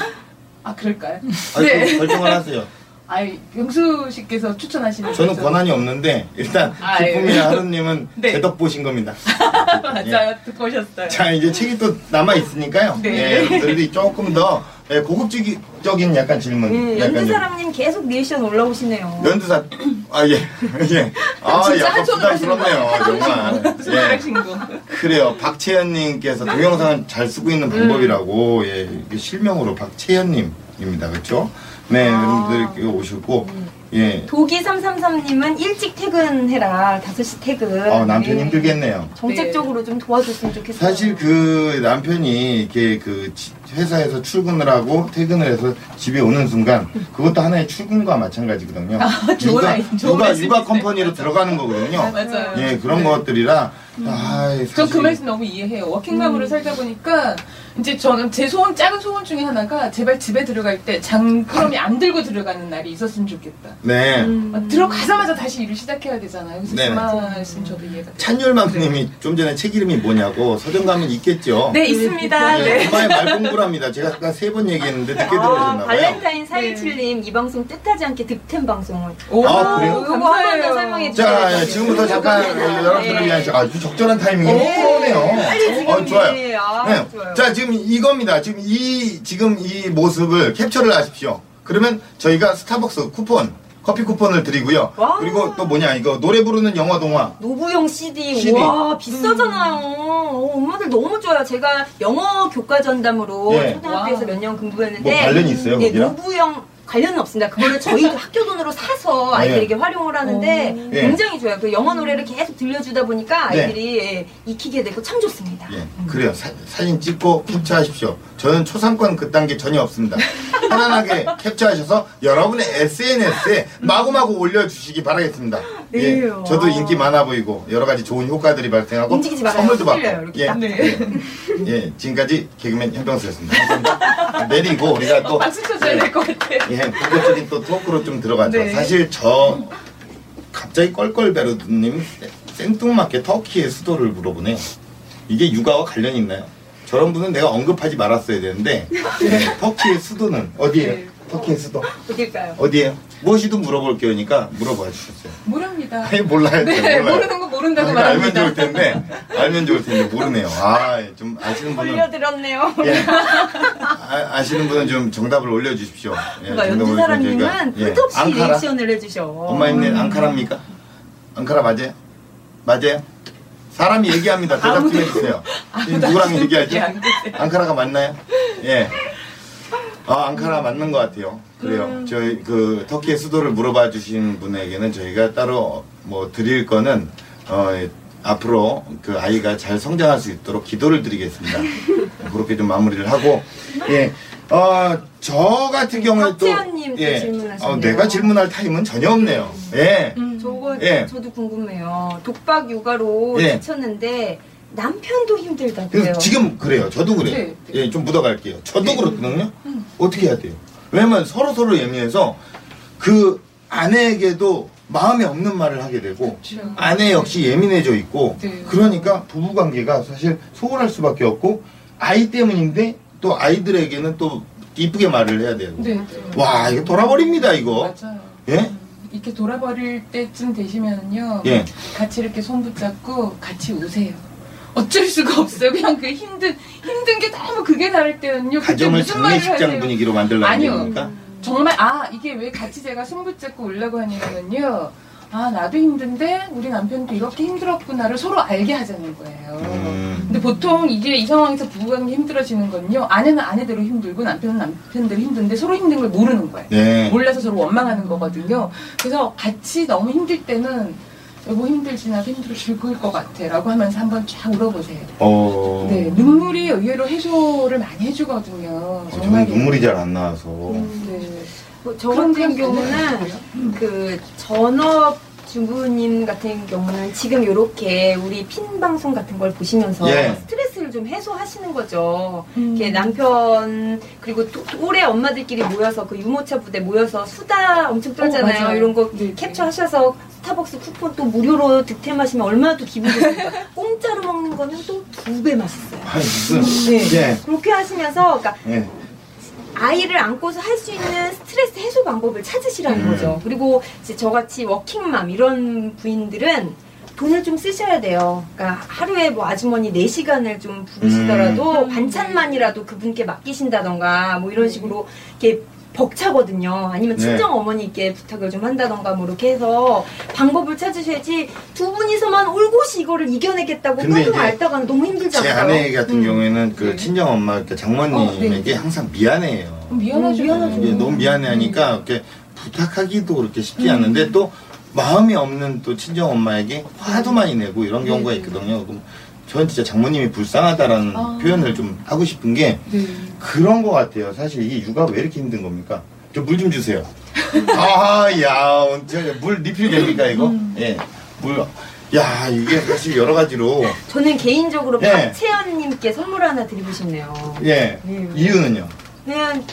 아 그럴까요? 아니, 네. 그 결정을 하세요. 아이 병수 씨께서 추천하시는 저는 거죠? 권한이 없는데, 일단, 아, 예. 하루님은 네. 제덕 보신 겁니다. 맞아요 듣고 오셨어요. 자, 이제 책이 또 남아 있으니까요. 네. 예, 여러분들이 조금 더 예, 고급적인 약간 질문. 음, 약간 좀- 연두사람님 계속 리액션 올라오시네요. 연두사, 아, 예. 예. 아, 약간 부담스럽네요, 정말. 예. 그래요. 박채연님께서 동영상을 잘 쓰고 있는 방법이라고, 예, 실명으로 박채연님입니다. 그렇죠? 네, 아. 여러분들 오셨고, 예. 도기 333님은 일찍 퇴근해라. 5시 퇴근. 어, 남편이 예. 힘들겠네요. 정책적으로 좀 도와줬으면 좋겠어요. 사실 그 남편이 이렇게 그 지- 회사에서 출근을 하고 퇴근을 해서 집에 오는 순간 그것도 하나의 출근과 마찬가지거든요. 좋은 육아, 아이, 좋은 육아. 육아 컴퍼니로 들어가는 거거든요. 맞아요. 예, 그런 네. 것들이라, 아, 전그 말씀 너무 이해해요. 워킹맘으로 음. 살다 보니까 이제 저는 제 소원 작은 소원 중에 하나가 제발 집에 들어갈 때 장꾸러미 안 들고 들어가는 날이 있었으면 좋겠다. 네. 음. 막 들어가자마자 다시 일을 시작해야 되잖아요. 그래서 네네. 그 말씀 저도 이해가 돼요. 찬열맘님이 좀 전에 책 이름이 뭐냐고 서점 가면 있겠죠. 네 있습니다. 예, 네. 엄마의 말 공부를 억울합니다. 제가 아까 세 번 얘기했는데 늦게 아, 들어오셨나 봐요. 발렌타인 417님 이 방송 뜻하지 않게 득템 방송을. 오, 아, 그래요? 요거 한번 더 설명해 주세요. 자, 지금부터 잠깐 여러분들을 위한. 아주 적절한 타이밍에 오네요. 빨리 지금 어, 좋아요. 예, 아, 네. 좋아요. 자, 지금 이겁니다. 지금 이, 지금 이 모습을 캡처를 하십시오. 그러면 저희가 스타벅스 쿠폰, 커피 쿠폰을 드리고요. 와. 그리고 또 뭐냐, 이거 노래 부르는 영어 동화. 노부영 CD. CD. 와, 비싸잖아요. 어, 엄마들 너무 좋아요. 제가 영어 교과 전담으로 예. 초등학교에서 와. 몇년 근무했는데. 뭐 관련이 있어요, 예, 거기랑? 노부영 관련은 없습니다. 그거를 저희도 학교 돈으로 사서 아이들에게 활용을 하는데 예. 굉장히 좋아요. 그 영어 노래를 계속 들려주다 보니까 네. 아이들이 예, 익히게 되고 참 좋습니다. 예, 그래요. 사, 사진 찍고 캡처하십시오. 저는 초상권 그딴 게 전혀 없습니다. 편안하게 캡처하셔서 여러분의 SNS에 마구마구 올려주시기 바라겠습니다. 예, 네. 저도 인기 많아 보이고 여러 가지 좋은 효과들이 발생하고. 선물도 받고. 이렇게 예, 딱. 예, 예, 지금까지 개그맨 현병수였습니다. 내리고 우리가 또 박수 쳐줘야 될 것 같아. 예, 본격적인 또 토크로 좀 들어가죠. 네. 사실 저 갑자기 껄껄베르드님 생뚱맞게 터키의 수도를 물어보네요. 이게 육아와 관련이 있나요? 저런 분은 내가 언급하지 말았어야 되는데 네, 터키의 수도는 어디예요? 네. 터키의 수도 어딜까요? 어디예요? 무엇이든 물어볼 게니까 물어봐 주셨어요. 모릅니다. 아니 몰라요. 네, 잘 몰라요. 모르는 거 모른다고 그러니까 알면. 좋을 텐데 알면 좋을 텐데 모르네요. 아, 좀 아시는 분은 올려드렸네요. 예. 아, 시는 분은 좀 정답을 올려주십시오. 예, 그러니까 정답을 연주사랑님은 저희가, 예. 끝도 없이 앙카라? 리액션을 해주셔. 엄마 힘내 앙카라입니까? 앙카라 맞아요? 맞아요? 사람이 얘기합니다. 대답 좀 해주세요. 누구랑 얘기하죠? 앙카라가 맞나요? 예. 아, 앙카라 맞는 것 같아요. 그래요. 음. 저희 그 터키의 수도를 물어봐 주신 분에게는 저희가 따로 뭐 드릴 거는 어 예, 앞으로 그 아이가 잘 성장할 수 있도록 기도를 드리겠습니다. 그렇게 좀 마무리를 하고 예. 어, 저 같은 경우는 또또 질문하셨네요. 어, 내가 질문할 타임은 전혀 없네요. 예. 저거 예. 저도 궁금해요. 독박 육아로 예. 지쳤는데 남편도 그 힘들다고요. 지금 그래요. 저도 그래요. 네, 네. 예, 좀 묻어갈게요. 저도 네. 그렇거든요. 어떻게 해야 돼요? 왜냐면 서로 서로 예민해서 그 아내에게도 마음에 없는 말을 하게 되고 그렇죠. 아내 역시 예민해져 있고 네. 그러니까 부부 관계가 사실 소홀할 수밖에 없고 아이 때문인데 또 아이들에게는 또 이쁘게 말을 해야 되고 네, 네. 와 이거 돌아버립니다 이거 맞아요. 예? 이렇게 돌아버릴 때쯤 되시면요. 예. 같이 이렇게 손 붙잡고 같이 우세요. 어쩔 수가 없어요. 그냥 그 힘든 힘든 게 너무 그게 다를 때는요. 가정을 장례식장? 분위기로 아니요. 겁니까? 정말 아 이게 왜 같이 제가 손 붙잡고 울려고 하냐면요. 아 나도 힘든데 우리 남편도 이렇게 힘들었구나를 서로 알게 하자는 거예요. 음. 근데 보통 이게 이 상황에서 부부관계 힘들어지는 건요. 아내는 아내대로 힘들고 남편은 남편대로 힘든데 서로 힘든 걸 모르는 거예요. 네. 몰라서 서로 원망하는 거거든요. 그래서 같이 너무 힘들 때는 여보 힘들지 나도 힘들어 즐거울 것 같아 라고 하면서 한번 쫙 울어보세요. 어. 네, 눈물이 의외로 해소를 많이 해주거든요. 어, 저는 정말 눈물이 잘 안 나와서 네. 뭐 저 같은 경우는 그 전업 주부님 같은 경우는 지금 이렇게 우리 핀 방송 같은 걸 보시면서 예. 스트레스를 좀 해소하시는 거죠. 음. 이렇게 남편 그리고 또- 또 올해 엄마들끼리 모여서 그 유모차 부대 모여서 수다 엄청 떨잖아요. 맞아요. 이런 거 네, 네. 캡처하셔서 스타벅스 쿠폰 또 무료로 득템하시면 얼마나 또 기분 좋습니까? 공짜로 먹는 거는 또 두 배 맛있어요. 아니 무슨 네. 예. 그렇게 하시면서 그러니까 예. 아이를 안고서 할 수 있는 스트레스 해소 방법을 찾으시라는 음. 거죠. 그리고 이제 저같이 워킹맘 이런 부인들은 돈을 좀 쓰셔야 돼요. 그러니까 하루에 뭐 아주머니 4시간을 좀 부르시더라도 음. 반찬만이라도 그분께 맡기신다던가 뭐 이런 식으로 이렇게 벅차거든요. 아니면 네. 친정 어머니께 부탁을 좀 한다던가 뭐 이렇게 해서 방법을 찾으셔야지 두 분이서만 올곧이 이거를 이겨내겠다고 끙끙 이제 앓다가는 너무 힘들지 제? 아내 같은 음. 경우에는 그 네. 친정 엄마, 그러니까 장모님에게 항상 미안해요. 미안하죠. 음, 미안하죠. 너무 미안해하니까 이렇게 부탁하기도 그렇게 쉽지 않은데 또 마음이 없는 또 친정 엄마에게 화도 많이 내고 이런 경우가 네. 있거든요. 그럼 저는 진짜 장모님이 불쌍하다라는 아. 표현을 좀 하고 싶은 게 네. 그런 것 같아요. 사실 이게 육아 왜 이렇게 힘든 겁니까? 저 물 좀 주세요. 아, 야, 물 리필 됩니까 이거? 음. 예, 물. 야, 이게 사실 여러 가지로 저는 개인적으로 예. 박채연님께 선물 하나 드리고 싶네요. 예 네. 이유는요. 그냥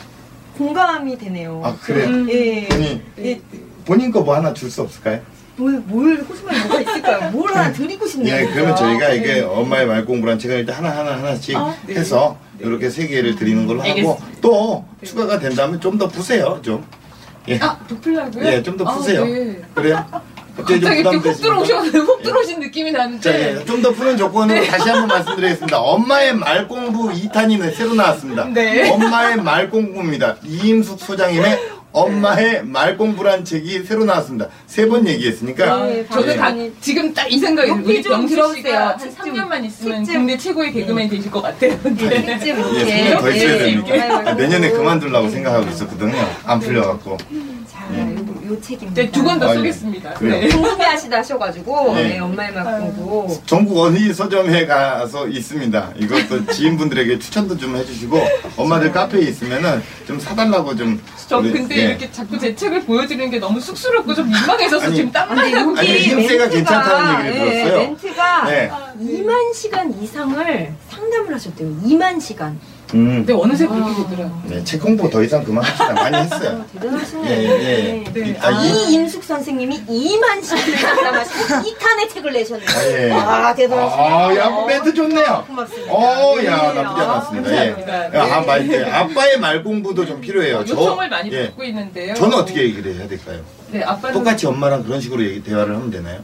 공감이 되네요. 아, 그래요? 예. 본인 예. 본인 거 뭐 하나 줄 수 없을까요? 뭘, 뭘 호수만이 뭐가 있을까요? 뭘 하나 드리고 싶네요. 예. 그러면 저희가 이게 네. 엄마의 말 공부란 책을 일단 하나 하나 하나씩 아, 네. 해서 이렇게 세 개를 드리는 걸로 하고 알겠습니다. 또 추가가 된다면 좀 더 푸세요, 좀. 예, 아, 도플라고요? 예, 좀 더 아, 푸세요. 네. 그래요? 갑자기 좀 이렇게 훅 부담되십니까? 들어오셔서 훅 들어오신 느낌이 자, 나는데. 예, 좀 더 푸는 조건으로 다시 한번 말씀드리겠습니다. 엄마의 말 공부 2탄이 새로 나왔습니다. 네. 엄마의 말 공부입니다. 이임숙 소장님의 엄마의 말 공부란 책이 새로 나왔습니다. 세 번 얘기했으니까. 네, 저는 예. 다, 지금 딱 이 생각이 우리 들어오세요. 씨가 한 책좀, 3년만 있으면 책좀. 국내 최고의 개그맨이 되실 것 같아요. 네. 쯤 예, 이렇게. 손을 더 있어야 예, 됩니까? 엄마의 말 아, 내년에. 그만두려고 생각하고 있었거든요. 안 풀려갖고. 자, 요, 요 책입니다. 네, 두권더 아, 예. 쓰겠습니다. 그래요. 네. 궁금해하시다 하셔가지고 네. 네, 엄마의 말 공부. 전국 어느 서점에 가서 있습니다. 이것도 지인분들에게 추천도 좀 해주시고 엄마들 카페에 있으면은 좀 사달라고 좀. 저 우리- 근데 예. 이렇게 자꾸 제 책을 보여드리는 게 너무 쑥스럽고 좀 민망해져서 아니, 지금 땀나고 여기 아니, 힘세가 괜찮다는 얘기를 예, 들었어요. 멘트가 네. 2만 시간 이상을 상담을 하셨대요. 2만 시간. 음. 근데 어느새 그렇게 되더라고요. 네, 책 공부 더 이상 그만합시다. 많이 했어요. 대단하시네요. 예, 예. 네. 네. 아, 이, 이임숙 선생님이 2만 시간을 상담하시고 2탄의 책을 내셨네요. 아, 예. 아, 대단하시네요. 아, 야, 멘트 좋네요. 고맙습니다. 어, 네. 야, 나쁘지 않았습니다. 예. 감사합니다. 야, 아, 말, 예. 아빠의 말 공부도 좀 필요해요. 저- 요청을 많이 예. 받고 있는데요. 저는 어떻게 얘기를 해야 될까요? 네, 아빠는 똑같이 엄마랑 그런 식으로 얘기, 대화를 하면 되나요?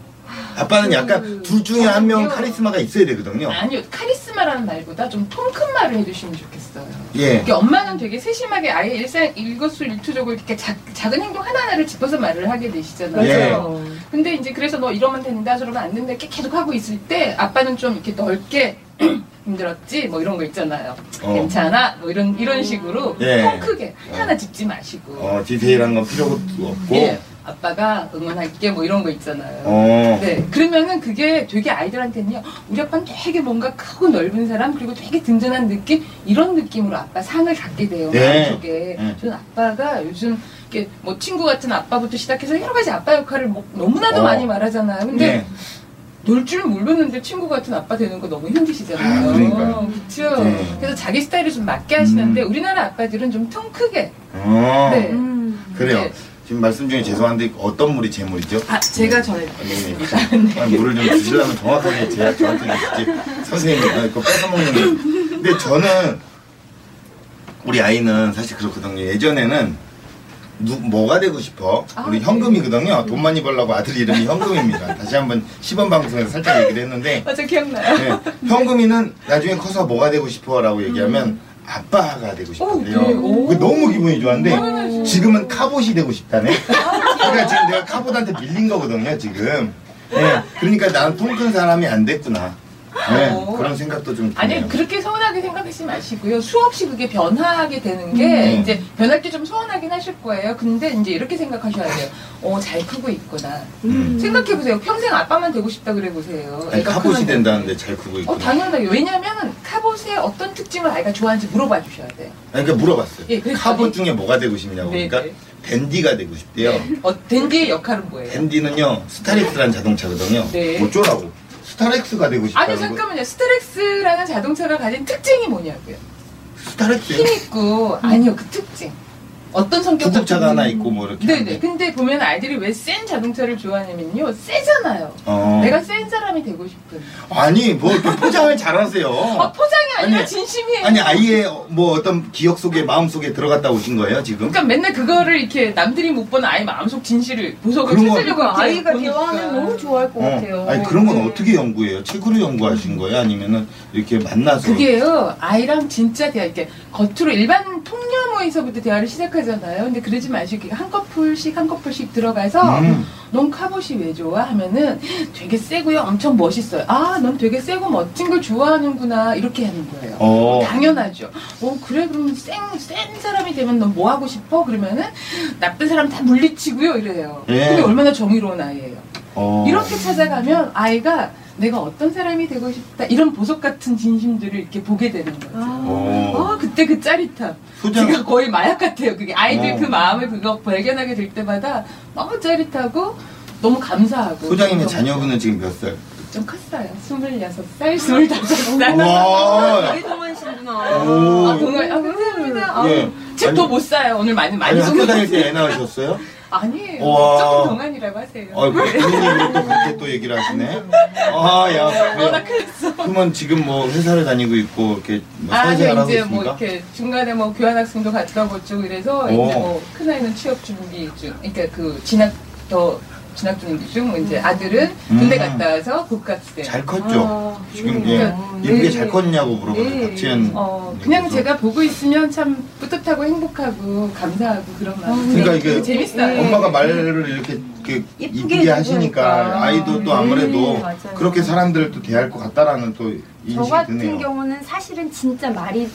아빠는 약간 둘 중에 한 명 카리스마가 있어야 되거든요. 아니요 카리스마라는 말보다 좀 통큰 말을 해주시면 좋겠어요. 예. 이게 엄마는 되게 세심하게 아예 일상 일거수일투족을 이렇게 작, 작은 행동 하나하나를 짚어서 말을 하게 되시잖아요. 예. 근데 이제 그래서 너 이러면 된다 저러면 안 된다 이렇게 계속 하고 있을 때 아빠는 좀 이렇게 넓게 힘들었지 뭐 이런 거 있잖아요. 어. 괜찮아 뭐 이런 이런 식으로 예. 통 크게 하나 짚지 마시고. 어, 디테일한 건 필요도 없고. 예. 아빠가 응원할게 뭐 이런 거 있잖아요. 어. 네, 그러면은 그게 되게 아이들한테는요, 우리 아빠는 되게 뭔가 크고 넓은 사람, 그리고 되게 든든한 느낌, 이런 느낌으로 아빠 상을 갖게 돼요, 네. 마음속에. 네. 저는 아빠가 요즘, 이렇게 뭐 친구 같은 아빠부터 시작해서 여러 가지 아빠 역할을 뭐 너무나도 어. 많이 말하잖아요. 근데 네. 놀줄 모르는데 친구 같은 아빠 되는 거 너무 힘드시잖아요. 아. 그쵸? 네. 그래서 자기 스타일을 좀 맞게 하시는데, 음. 우리나라 아빠들은 좀 통 크게. 어. 네. 음. 그래요. 네. 지금 말씀 중에 죄송한데 어떤 물이 제 물이죠? 아, 제가 전해드리겠습니다. 네. 아니, 물을 좀 주시려면 정확하게 제가 저한테 주지. 선생님이 아, 그거 뺏어먹는 거. 근데 저는 우리 아이는 사실 그렇거든요. 예전에는 누, 뭐가 되고 싶어? 아, 우리 네. 현금이거든요. 돈 많이 벌라고 아들 이름이 현금입니다. 다시 한번 10원 방송에서 살짝 얘기를 했는데 맞아, 기억나요. 네, 현금이는 나중에 커서 뭐가 되고 싶어? 라고 얘기하면 아빠가 되고 싶은데요. 오, 네. 오. 그게 너무 기분이 좋았는데 오. 지금은 카봇이 되고 싶다네. 그러니까 지금 내가 카봇한테 밀린 거거든요, 지금. 네, 그러니까 나는 통큰 사람이 안 됐구나. 네, 오. 그런 생각도 좀 드네요. 아니 그렇게 서운하게 생각하지 마시고요. 수없이 그게 변화하게 되는 게 음. 이제 변할 때 좀 서운하긴 하실 거예요. 근데 이제 이렇게 생각하셔야 돼요. 어, 잘 크고 있구나. 음. 생각해 보세요. 평생 아빠만 되고 싶다 그래 보세요. 아니, 애가 카봇이 된다는데 잘 크고 있구나. 어, 당연하죠. 왜냐면 카봇의 어떤 특징을 아이가 좋아하는지 물어봐 주셔야 돼요. 아니, 그러니까 물어봤어요. 예, 카봇 중에 뭐가 되고 싶냐고. 네, 그러니까 네. 댄디가 되고 싶대요. 어, 댄디의 역할은 뭐예요? 댄디는요, 스타렉스라는 자동차거든요. 네. 어쩌라고. 스타렉스가 되고 싶다고. 아니 잠깐만요. 스타렉스라는 자동차가 가진 특징이 뭐냐고요? 스타렉스요? 힘 있고 아니요 그 특징. 어떤 성격 구급차가 하나 있고 뭐 이렇게. 네네. 하는데. 근데 보면 아이들이 왜 센 자동차를 좋아하냐면요. 세잖아요. 어. 내가 센 사람이 되고 싶은. 아니 뭐 이렇게 포장을 잘하세요. 어, 포장이 아니라 아니, 진심이에요. 아니 아이의 뭐 어떤 기억 속에 마음 속에 들어갔다 오신 거예요 지금? 그러니까 맨날 그거를 이렇게 남들이 못 보는 아이 마음속 진실을 보석을 찾으려고 아이가 보니까. 대화하면 너무 좋아할 것 같아요. 아니 그런 건 네. 어떻게 연구해요? 책으로 연구하신 거예요? 아니면은 이렇게 만나서? 그게요 아이랑 진짜 대화 이렇게 겉으로 일반 통념어에서부터 대화를 시작하 잖아요. 근데 그러지 마시고 한 커플씩 한 커플씩 들어가서 음. 넌 카봇이 왜 좋아? 하면은 되게 세고요. 엄청 멋있어요. 아, 넌 되게 세고 멋진 걸 좋아하는구나. 이렇게 하는 거예요. 어. 당연하죠. 어, 그래, 그러면 센, 센 사람이 되면 넌 뭐 하고 싶어? 그러면은 나쁜 사람 다 물리치고요. 이래요. 예. 그게 얼마나 정의로운 아이예요. 어. 이렇게 찾아가면 아이가 내가 어떤 사람이 되고 싶다. 이런 보석 같은 진심들을 이렇게 보게 되는 거죠. 어. 아, 그때 그 짜릿함. 소장 제가 거의 마약 같아요. 그게 아이들 어. 그 마음을 그거 발견하게 될 때마다 너무 짜릿하고 너무 감사하고. 소장님의 자녀분은 지금 몇 살? 좀 컸어요. 26살, 25살. 와. 되게 동안이시구나. 오. 아, 정말, 아, 감사합니다. 아, 예. 책도 아니- 못 사요. 오늘 많이, 많이 아니 학교 다닐 때 애 낳으셨어요? 아니에요. 조금 동안이라고 하세요. 어, 본인 입으로 또 그렇게 또 얘기를 하시네. 아, 야, 워낙 그래요. 그랬어. 그러면 지금 뭐 회사를 다니고 있고 이렇게 뭐 아니 사회생활 하고 이제 뭐 있습니까? 이렇게 중간에 뭐 교환학생도 갔다 오고 그래서 오. 이제 뭐 큰아이는 취업 준비 중, 그러니까 그 진학 더 진학 준비 중, 이제 아들은 군대 음. 갔다 와서 국가학생. 잘 컸죠. 아, 지금 음. 예, 네. 예쁘게 잘 컸냐고 물어보는 네. 박지현. 어, 그냥 님께서. 제가 보고 있으면 참 뿌듯하고 행복하고 감사하고 그런 마음. 그러니까 이게 재밌어요. 엄마가 말을 이렇게 그 예쁘게 이쁘게 하시니까. 아이도 또 네, 아무래도 맞아요. 그렇게 사람들을 또 대할 것 같다라는 또저 인식이 같은 드네요. 경우는 사실은 진짜 말이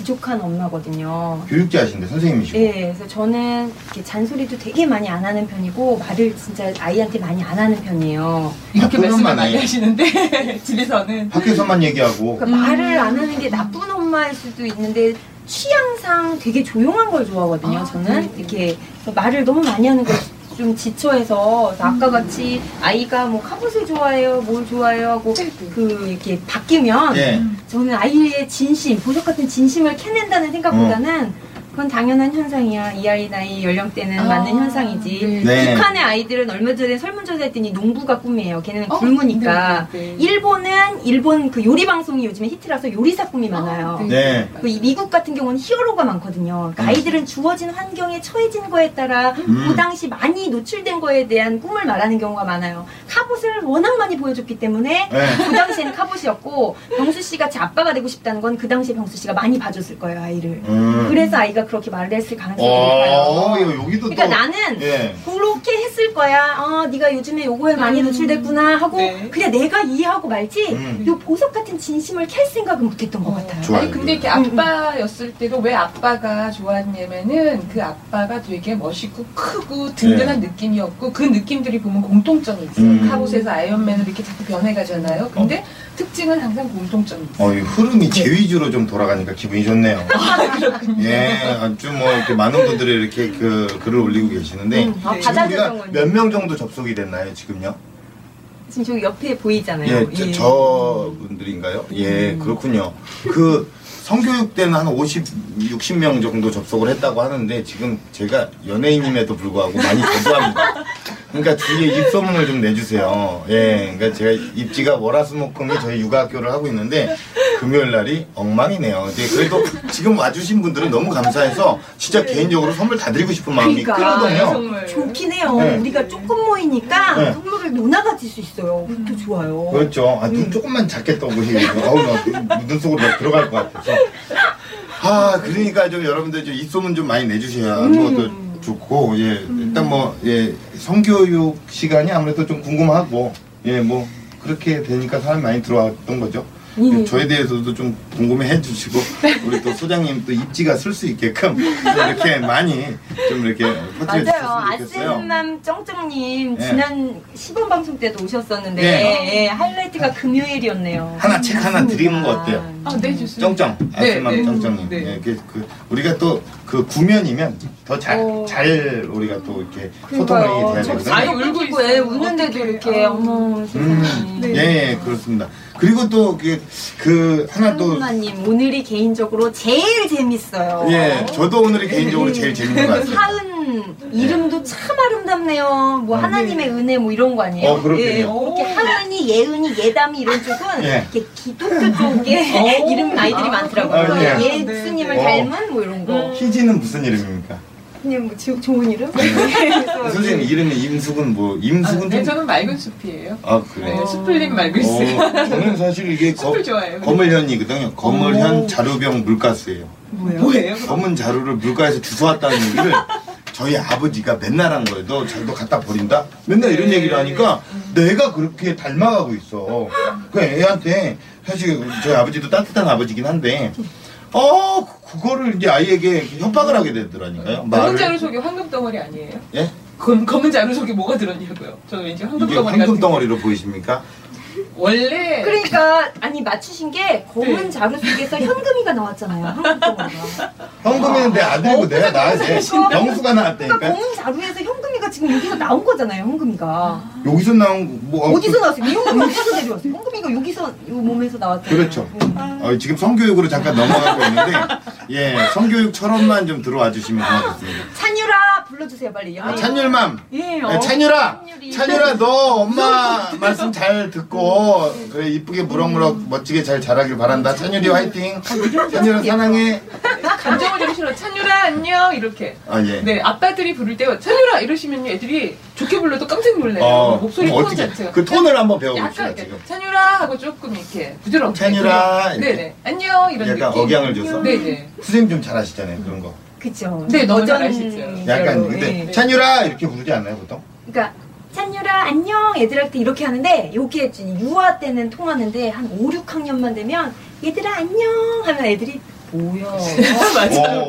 부족한 엄마거든요. 교육자신데 선생님이시고. 네, 그래서 저는 이렇게 잔소리도 되게 많이 안 하는 편이고 말을 진짜 아이한테 많이 안 하는 편이에요. 이렇게 엄마네. 많이 하시는데 집에서는 밖에서만 얘기하고. 그러니까 말을 안 하는 게 나쁜 엄마일 수도 있는데 취향상 되게 조용한 걸 좋아하거든요. 아, 저는 네. 이렇게 말을 너무 많이 하는 걸 좀 지쳐해서 아까 같이 아이가 뭐 카봇을 좋아해요, 뭘 좋아해요 하고 네, 그 이렇게 바뀌면 예. 저는 아이의 진심, 보석 같은 진심을 캐낸다는 생각보다는 그건 당연한 현상이야. 이 아이 나이 연령대는 아, 맞는 현상이지. 네. 네. 북한의 아이들은 얼마 전에 설문조사 했더니 농부가 꿈이에요. 걔네는 어, 굶으니까. 네, 네, 네. 일본은 일본 그 요리 방송이 요즘에 히트라서 요리사 꿈이 많아요. 네. 네. 그이 미국 같은 경우는 히어로가 많거든요. 그러니까 음. 아이들은 주어진 환경에 처해진 거에 따라 음. 그 당시 많이 노출된 거에 대한 꿈을 말하는 경우가 많아요. 카봇을 워낙 많이 보여줬기 때문에 네. 그 당시에는 카봇이었고 병수 씨가 제 아빠가 되고 싶다는 건 그 당시에 병수 씨가 많이 봐줬을 거예요 아이를. 음. 그래서 아이가 그렇게 말을 했을 가능성이 어, 높아요. 여기도 그러니까 또. 나는 예. 그렇게 했을 거야. 어, 네가 요즘에 요거에 많이 음. 노출됐구나 하고 네. 그냥 내가 이해하고 말지 음. 요 보석 같은 진심을 캘 생각은 못했던 것 어, 같아요. 좋아요. 아니 근데 이렇게 아빠였을 때도 왜 아빠가 좋았냐면은 그 아빠가 되게 멋있고 크고 든든한 느낌이었고 그 느낌들이 보면 공통점이 있어요. 음. 카봇에서 아이언맨으로 이렇게 자꾸 변해가잖아요. 근데 특징은 항상 공통점이 있어요. 어, 이 흐름이 제 위주로 좀 돌아가니까 기분이 좋네요. 그렇군요. 예, 아주 뭐 이렇게 많은 분들이 이렇게 그 글을 올리고 계시는데 음, 아, 네. 지금 우리가 몇 명 정도 접속이 됐나요 지금요? 지금 저기 옆에 보이잖아요. 예, 저, 저 분들인가요? 예, 그렇군요. 그 성교육 때는 한 50, 60명 정도 접속을 했다고 하는데 지금 제가 연예인임에도 불구하고 많이 저조합니다. 그러니까 주위에 입소문을 좀 내주세요. 예, 그러니까 제가 입지가 월화수목금이 저희 육아학교를 하고 있는데 금요일 날이 엉망이네요. 근데 그래도 지금 와주신 분들은 너무 감사해서 진짜 개인적으로 선물 다 드리고 싶은 마음이 그러니까. 크거든요. 좋긴 해요. 네. 우리가 조금 모이니까 네. 선물을 노나 가 질 수 있어요. 그것도 좋아요. 그렇죠. 아, 눈 조금만 작게 떠 보시고, 어우, 나 눈- 눈 속으로 막 들어갈 것 같아서. 아, 그러니까 좀 여러분들 좀 입소문 좀 많이 내주셔야 뭐더 좋고, 예. 일단 뭐, 예. 성교육 시간이 아무래도 좀 궁금하고, 예, 뭐, 그렇게 되니까 사람이 많이 들어왔던 거죠. 예. 저에 대해서도 좀 궁금해 해 주시고, 우리 또 소장님 또 입지가 쓸 수 있게끔 좀 이렇게 많이 좀 이렇게 퍼뜨려 맞아요. 주셨으면 좋겠어요. 아센맘 쩡쩡님 네. 지난 시범 방송 때도 오셨었는데 네. 예, 하이라이트가 금요일이었네요. 하나 책 하나 드리는 거 어때요? 아, 네, 좋습니다. 쩡쩡 네, 아스맘 네. 쩡쩡님 네. 예, 그, 그 우리가 또 그 구면이면 더잘 어. 잘 우리가 또 이렇게 해야 저 되거든요. 아이 울고 울고 있어요. 웃는데도 어떡해. 이렇게 아. 어머 세상에. 음, 네. 예, 예, 그렇습니다. 그리고 또 그 그 하나 또 하은마님 오늘이 개인적으로 제일 재밌어요. 예, 저도 오늘이 개인적으로 제일 재밌는 것 같습니다. 하은 이름도 참 아름답네요. 뭐 어. 하나님의 은혜 뭐 이런 거 아니에요? 어, 그렇군요. 예, 이렇게 하은이, 예은이, 예담이 이런 쪽은 예. 이렇게 기독교 쪽에 이름 아이들이 아, 많더라고요. 아, 예. 예수님을 네. 닮은 뭐 이런 거. 희지는 무슨 이름입니까? 그냥 뭐 지- 좋은 이름? 네. 그래서 선생님 이름이 임숙은 뭐 임숙은 네, 좀 저는 맑은 숲이에요. 아, 그래요. 네, 숲을님 맑은 숲. 어, 저는 사실 이게 거. 거물현이거든요. 거물현 자루병 물가스예요. 뭐예요? 검은 자루를 물가에서 주워왔다는 얘기를 저희 아버지가 맨날 한 거예요. 너 자루 갖다 버린다? 맨날 이런 네. 얘기를 하니까 내가 그렇게 닮아가고 있어. 그 애한테 사실 저희 아버지도 따뜻한 아버지긴 한데 어 그거를 이제 아이에게 협박을 하게 되더라니까요. 검은 자루 속에 황금 덩어리 아니에요? 예? 검, 검은 자루 속에 뭐가 들었냐고요? 저는 왠지 황금 이게 덩어리 황금 같은 덩어리로 보이십니까? 원래 그러니까 아니 맞추신 게 검은 네. 자루 속에서 현금이가 나왔잖아요. 한국 동화가. 현금이는 내 아들이고 내가. 병수가 그러니까 나왔다니까. 검은 자루에서 현금이가 지금 여기서 나온 거잖아요. 현금이가. 여기서 나온 뭐 어, 어디서 나왔어요? 이 현금 어디서 내려왔어요? 현금이가 여기서 이 몸에서 나왔잖아요. 그렇죠. 음. 어, 지금 성교육으로 잠깐 넘어가고 있는데 예 성교육처럼만 좀 들어와 주시면 고맙겠습니다. 찬유라 불러주세요 빨리. 아, 찬율맘. 예, 야, 어. 찬율아, 찬율이. 찬율아, 너 엄마 말씀 잘 듣고 그래 이쁘게 무럭무럭 멋지게 잘 자라길 바란다. 찬율이 화이팅. 찬율아 사랑해. 감정을 좀 실어. 찬유라 안녕 이렇게. 아 예. 네 아빠들이 부를 때 찬유라 이러시면 애들이 좋게 불러도 깜짝 놀래요. 어, 목소리 톤 어떻게 자체가. 그 톤을 한번 약간 배워봅시다 이렇게 지금. 찬유라 하고 조금 이렇게 부드럽게. 찬유라 이렇게. 네네 안녕 이런 약간 느낌. 억양을 줘서. 네네. 선생님 좀 잘하시잖아요 그런 거. 그쵸. 네, 너무 잘하시죠. 약간 근데 예. 찬율아 이렇게 부르지 않나요 보통? 그러니까 찬유라 안녕 애들한테 이렇게 하는데 여기에 유아 때는 통하는데 한 5, 6학년만 되면 얘들아 안녕 하면 애들이 뭐야 맞아요.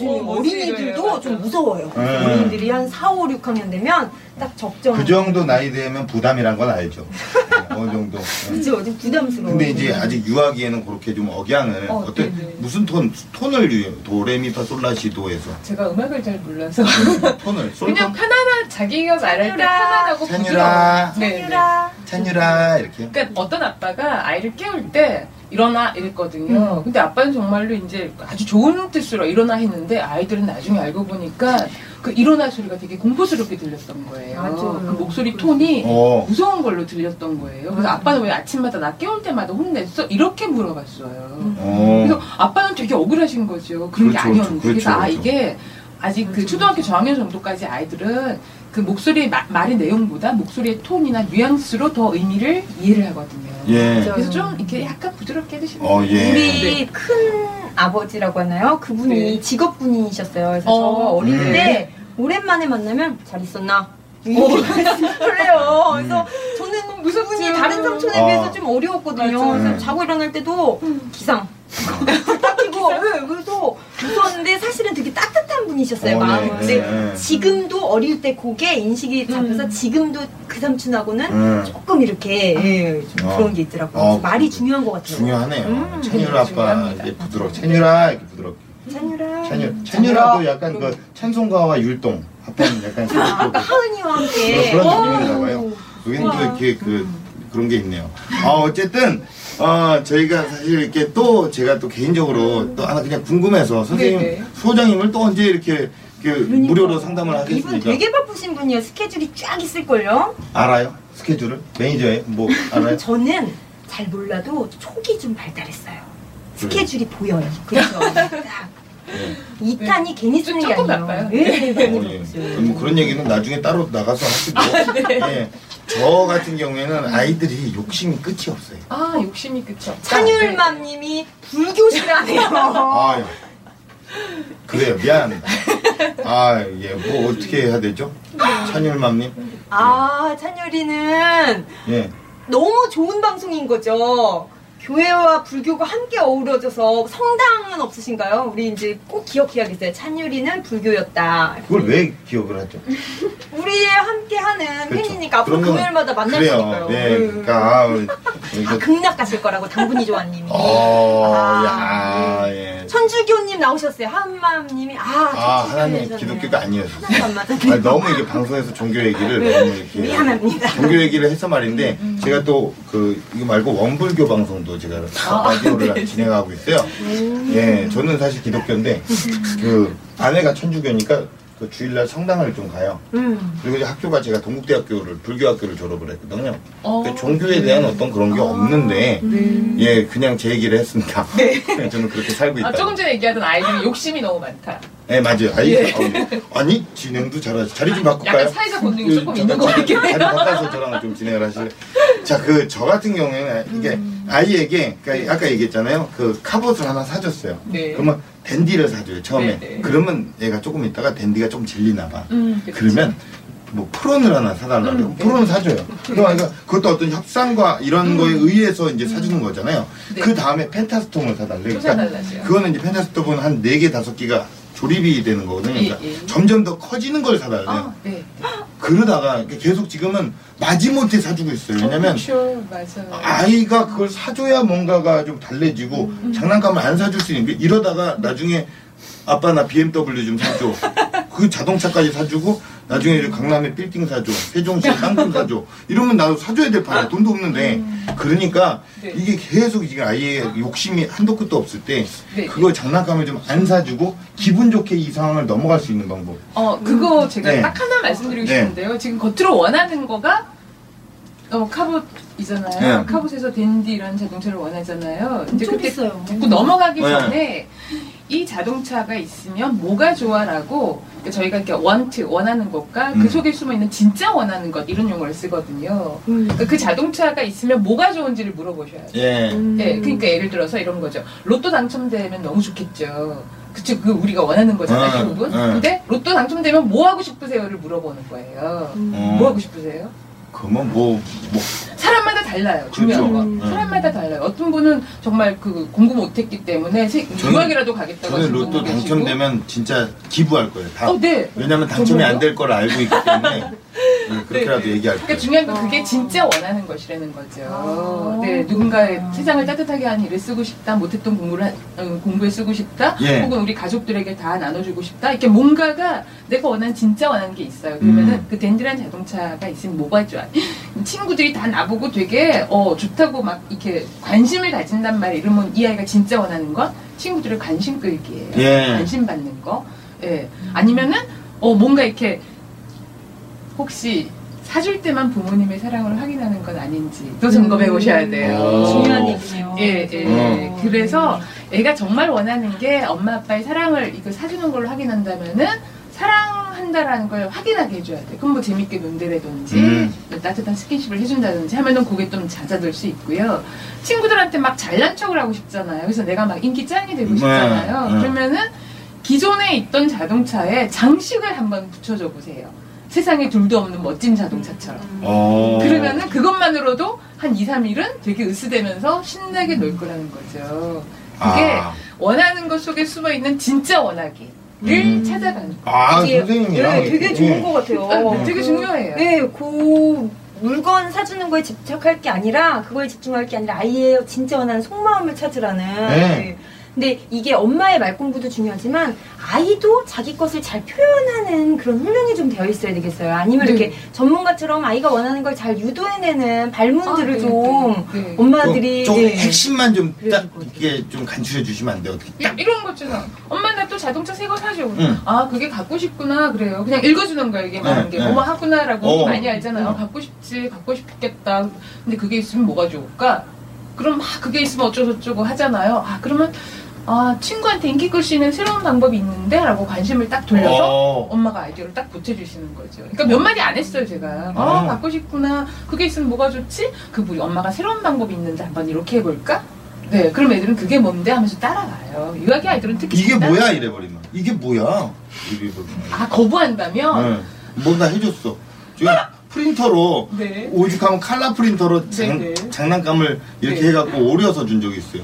오. 어, 어린이들도. 좀 무서워요 네. 어린이들이 한 4, 5, 6학년 되면 딱 적정 그 정도 나이 되면 부담이란 건 알죠. 어느 정도. 네. 그죠 좀 부담스러워 근데 이제 아직 유아기에는 그렇게 좀 억양을 어, 어, 떤 네네. 무슨 톤 톤을 유요 도레미파 솔라시도에서 제가 음악을 잘 몰라서 톤을 그냥 솔톤 편안한 자기가 말할 때 찬유라. 편안하고 찬유라. 부드러워. 네, 네. 찬유라 찬유라 이렇게. 그러니까 어떤 아빠가 아이를 깨울 때 일어나 이랬거든요. 근데 아빠는 정말로 이제 아주 좋은 뜻으로 일어나 했는데 아이들은 나중에 알고 보니까 그 일어나 소리가 되게 공포스럽게 들렸던 거예요. 맞아요. 그 목소리 톤이 어. 무서운 걸로 들렸던 거예요. 그래서 아빠는 왜 아침마다 나 깨울 때마다 혼냈어? 이렇게 물어봤어요. 어. 그래서 아빠는 되게 억울하신 거죠. 그런 게 그렇죠, 아니었는데. 그렇죠, 그래서 아, 그렇죠. 이게 아직 그 초등학교 저학년 정도까지 아이들은 그 목소리 마- 말의 내용보다 목소리의 톤이나 뉘앙스로 더 의미를 이해를 하거든요. 예. 그래서 좀 이렇게 약간 부드럽게 해주시면 어, 예. 우리 네. 큰 아버지라고 하나요? 그분이 네. 직업 군인이셨어요. 그래서 어, 저 어릴 음. 때 오랜만에 만나면 잘 있었나? 그래요. 그래서 저는 그분이 다른 삼촌에 아. 비해서 좀 어려웠거든요. 맞아요. 그래서 음. 자고 일어날 때도 기상. 딱히고 네, 그래서 무서웠는데 사실은 되게 따뜻한 분이셨어요 어, 네, 마음은. 근데 네. 지금도 어릴 때 그게 인식이 잡혀서 음. 지금도 그 삼촌하고는 음. 조금 이렇게 예, 좀 어. 그런 게 있더라고요. 어, 말이 중요한 것 같아요. 중요하네요. 음. 찬유라 아빠. 이제 부드럽게 찬유라 이렇게 부드럽게. 찬유라. 찬유 찬유라도 약간 그 찬송가와 율동 합한 약간 그- 아, 아까 하은이와 함께. 그런 어. 느낌인가 봐요. 여기는 또 이렇게 그 그런 게 있네요. 아 어쨌든 어 저희가 사실 이렇게 또 제가 또 개인적으로 또 하나 그냥 궁금해서 선생님 네네. 소장님을 또 언제 이렇게 그 그러니까. 무료로 상담을 이분 하겠습니까? 되게 바쁘신 분이에요. 스케줄이 쫙 있을걸요? 알아요? 스케줄을 매니저에 뭐 알아요? 저는 잘 몰라도 촉이 좀 발달했어요. 스케줄이 보여요. 그렇죠. 딱. 네. 2탄이 괜히 쓰는 게 조금 아니에요. 바빠요. 네, 많이 어, 예. 뭐 그런 얘기는 나중에 따로 나가서 하시고. 예. 저 같은 경우에는 아이들이 욕심이 끝이 없어요. 아 욕심이 그쵸. 찬율맘님이 불교시라네요. 아, 예. 그래요. 미안합니다. 아, 예. 뭐 어떻게 해야 되죠? 찬율맘님. 아, 찬율이는 예. 너무 좋은 방송인 거죠. 교회와 불교가 함께 어우러져서 성당은 없으신가요? 우리 이제 꼭 기억해야겠어요. 찬율이는 불교였다. 그걸 왜 기억을 하죠? 우리 함께 하는 그렇죠. 팬이니까 앞으로 금요일마다 만날 그래요. 테니까요. 네. 음. 그러니까. 아, 다 이거 극락 가실 거라고 당분이 조아님이. 어, 아, 야, 예. 천주교님 나오셨어요. 한맘님이 아, 아, 하나님. 기독교가 아니었어요. 아니, 너무 이게 방송에서 종교 얘기를 너무 이렇게 미안합니다. 종교 얘기를 해서 말인데 제가 또 그 이거 말고 원불교 방송도 제가 라디오를 진행하고 있어요. 예, 저는 사실 기독교인데 그 아내가 천주교니까 그 주일날 성당을 좀 가요. 음. 그리고 이제 학교가 제가 동국대학교를 불교학교를 졸업을 했거든요. 어. 그 종교에 대한 어떤 그런 게 없는데 예 그냥 제 얘기를 했습니다. 저는 그렇게 살고 있다. 아 조금 전에 얘기하던 아이들이 욕심이 너무 많다. 네 맞아요. 아니, 예. 어, 아니 진행도 잘하지. 자리 좀 바꿀까요? 약간 사회자 본능이 그, 조금 있는 것 같긴 자리 해요. 바꿔서 저랑 좀 진행을 하실래? 자, 그 저 같은 경우에는 이게 음. 아이에게 그러니까 아까 얘기했잖아요. 그 카봇을 하나 사줬어요. 네. 그러면 댄디를 사줘요 처음에. 네, 네. 그러면 얘가 조금 있다가 댄디가 좀 질리나 봐. 음. 그러면 뭐 프론을 하나 사달라고 음, 네. 프론 사줘요. 그러니까 그것도 어떤 협상과 이런 거에 의해서 이제 사주는 거잖아요. 음. 네. 그 다음에 펜타스톰을 사달래. 또 그러니까. 그거는 이제 펜타스톰은 한 4개, 5개가 조립이 되는 거거든요. 그러니까 예, 예. 점점 더 커지는 걸 사달래요. 아, 네. 그러다가 계속 지금은 마지못해 사주고 있어요. 왜냐면 그렇죠. 아이가 그걸 사줘야 뭔가가 좀 달래지고 음. 장난감을 안 사줄 수 있는 게 이러다가 나중에 아빠 나 BMW 좀 사줘. 그 자동차까지 사주고 나중에 강남에 빌딩 사줘, 세종시에 땅금 사줘 이러면 나도 사줘야 될 판이야. 돈도 없는데 그러니까 네. 이게 계속 지금 아이의 욕심이 한도 끝도 없을 때 네. 그걸 장난감을 좀 안 사주고 기분 좋게 이 상황을 넘어갈 수 있는 방법. 어, 그거 제가 네. 딱 하나 말씀드리고 네. 싶은데요. 지금 겉으로 원하는 거가 어, 카봇이잖아요. 네. 카봇에서 댄디 이런 자동차를 원하잖아요. 엄청 그때 비싸요. 듣고 넘어가기 네. 전에 이 자동차가 있으면 뭐가 좋아라고 그러니까 저희가 이렇게 want 원하는 것과 음. 그 속에 숨어 있는 진짜 원하는 것 이런 용어를 쓰거든요. 음. 그러니까 그 자동차가 있으면 뭐가 좋은지를 물어보셔야 돼요. 예. 음. 네, 그러니까 예를 들어서 이런 거죠. 로또 당첨되면 너무 좋겠죠. 그쵸, 그 우리가 원하는 거잖아요, 어, 결국은. 어. 근데 로또 당첨되면 뭐 하고 싶으세요를 물어보는 거예요. 어. 뭐 하고 싶으세요? 그러면 뭐, 뭐, 사람마다 달라요. 중요한 그렇죠. 거. 음. 사람마다 달라요. 어떤 분은 정말 그 공부 못했기 때문에 세- 저는- 유학이라도 가겠다고 저는 하시는 로또 분도 계시고. 당첨되면 진짜 기부할 거예요. 다. 어, 네. 왜냐면 당첨이 안 될 걸 알고 있기 때문에 네, 그렇게라도 네, 네. 얘기할 거예요. 그러니까 중요한 건 그게 진짜 원하는 것이라는 거죠. 아. 네, 누군가의 세상을 따뜻하게 하는 일을 쓰고 싶다, 못했던 공부를 한- 어, 공부에 쓰고 싶다, 예. 혹은 우리 가족들에게 다 나눠주고 싶다. 이렇게 뭔가가 내가 원하는 진짜 원하는 게 있어요. 그러면은 음. 그 덴드란 자동차가 있으면 뭐가 좋아? 친구들이 다 나보고 되게 어 좋다고 막 이렇게 관심을 가진단 말이에요. 이러면 이 아이가 진짜 원하는 건 친구들의 관심 끌기예요. 예. 관심 받는 거. 예. 아니면은 어 뭔가 이렇게 혹시 사줄 때만 부모님의 사랑을 확인하는 건 아닌지 또 점검해 보셔야 돼요. 오. 중요한 얘기네요. 예, 예. 어. 그래서 애가 정말 원하는 게 엄마 아빠의 사랑을 이거 사주는 걸로 확인한다면은 사랑한다라는 걸 확인하게 해줘야 돼. 그럼 뭐 재밌게 논대라든지 음. 따뜻한 스킨십을 해준다든지 하면은 그게 좀 잦아들 수 있고요. 친구들한테 막 잘난 척을 하고 싶잖아요. 그래서 내가 막 인기 짱이 되고 네, 싶잖아요. 네. 그러면은 기존에 있던 자동차에 장식을 한번 붙여줘 보세요. 세상에 둘도 없는 멋진 자동차처럼. 어. 그러면은 그것만으로도 한 2, 3일은 되게 으스대면서 신나게 놀 거라는 거죠. 그게 아, 원하는 것 속에 숨어 있는 진짜 원하기 를 음. 찾아가는 거. 아 이게, 선생님이랑 네, 되게 좋은 예. 것 같아요. 어, 되게 중요해요. 네, 그 물건 사주는 거에 집착할 게 아니라 그거에 집중할 게 아니라 아이의 진짜 원하는 속마음을 찾으라는. 네. 근데 이게 엄마의 말공부도 중요하지만 아이도 자기 것을 잘 표현하는 그런 훈련이 좀 되어 있어야 되겠어요. 아니면 네. 이렇게 전문가처럼 아이가 원하는 걸 잘 유도해내는 발문들을 아, 네, 좀 네, 네. 엄마들이 조금 네. 핵심만 좀 딱. 이렇게 좀 간추려 주시면 안 돼요? 어떻게 야, 이런 거잖아. 엄마 나 또 자동차 새 거 사줘. 응. 아 그게 갖고 싶구나 그래요. 그냥 읽어주는 거야 이게 많은 네, 게 네. 뭐뭐 하구나라고 어. 많이 알잖아요. 어. 갖고 싶지 갖고 싶겠다. 근데 그게 있으면 뭐가 좋을까? 그럼 막 그게 있으면 어쩌고저쩌고 하잖아요. 아 그러면 아 친구한테 인기 끌 수 있는 새로운 방법이 있는데라고 관심을 딱 돌려서 어. 엄마가 아이디어를 딱 보태주시는 거죠. 그러니까 몇 마디 안 했어요, 제가. 아, 어. 갖고 싶구나. 그게 있으면 뭐가 좋지? 그 우리 엄마가 새로운 방법이 있는지 한번 이렇게 해볼까? 네, 그럼 애들은 그게 뭔데 하면서 따라가요. 유아기 아이들은 특히 이게 잘 뭐야 따라가요. 이래 버리면 이게 뭐야 이래 버리면 아, 거부한다면? 네. 뭐다 해줬어 지금 프린터로 네. 오죽하면 칼라 프린터로 장, 네, 네. 장난감을 이렇게 네. 해갖고 오려서 준 적이 있어요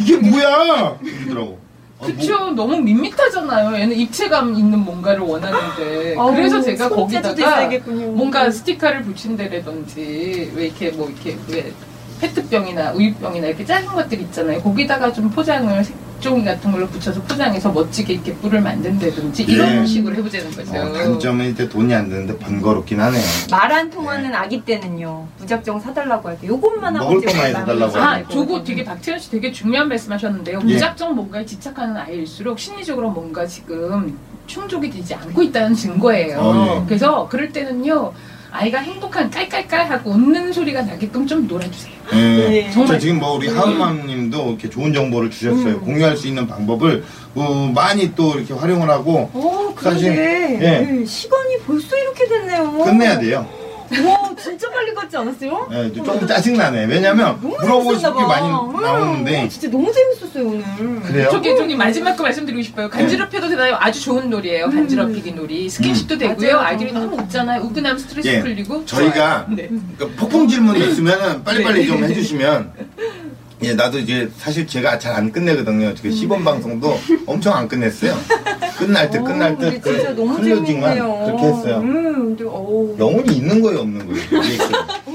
이게 뭐야 이러더라고 아, 그쵸. 너무 밋밋하잖아요. 얘는 입체감 있는 뭔가를 원하는데. 아우, 그래서 제가 손재주도 거기다가. 뭔가 스티커를 붙인다라든지 왜 이렇게 뭐 이렇게 왜 페트병이나 우유병이나 이렇게 작은 것들 있잖아요. 거기다가 좀 포장을 색종이 같은 걸로 붙여서 포장해서 멋지게 이렇게 뿔을 만든다든지 이런 네. 식으로 해보자는 거죠. 어, 단점은 이제 돈이 안 드는데 번거롭긴 하네요 말안 통하는 아기 때는요 무작정 사달라고 할 때 요것만 하고 먹을 것만 해달라고 아. 저거 되게 박태현 씨 되게 중요한 말씀하셨는데요. 예. 무작정 뭔가에 집착하는 아이일수록 심리적으로 뭔가 지금 충족이 되지 않고 있다는 증거예요. 어, 예. 그래서 그럴 때는요. 아이가 행복한 깔깔깔 하고 웃는 소리가 나게끔 좀 놀아주세요. 예. 네. 정말. 저 지금 뭐 우리 음. 하은맘님도 이렇게 좋은 정보를 주셨어요. 음. 공유할 수 있는 방법을 어, 많이 또 이렇게 활용을 하고 오, 사실, 예. 네, 시간이 벌써 이렇게 됐네요. 끝내야 돼요. 와, 진짜 빨리 갔지 않았어요? 예, 조금 짜증나네. 왜냐면 물어보고 싶은 게 많이 봐. 나오는데 음, 진짜 너무 재밌었어요 오늘. 그래요? 저기 저기 마지막 거 말씀드리고 싶어요. 간지럽혀도 되나요? 아주 좋은 놀이에요. 간지럽히기 놀이. 스킨십도 되고요. 맞아요. 아이들이 너무 웃잖아요. 웃고 나면 스트레스 예. 풀리고. 저희가. 네. 그 폭풍 질문이 있으면 빨리빨리 네. 좀 해주시면 예, 나도 이제 사실 제가 잘 안 끝내거든요. 그 시범 방송도 엄청 안 끝냈어요. 끝날 때 어, 끝날 근데 때 진짜 그 너무 클로징만 재밌네요. 그렇게 했어요. 음, 근데 어우. 영혼이 있는 거예요, 없는 거예요?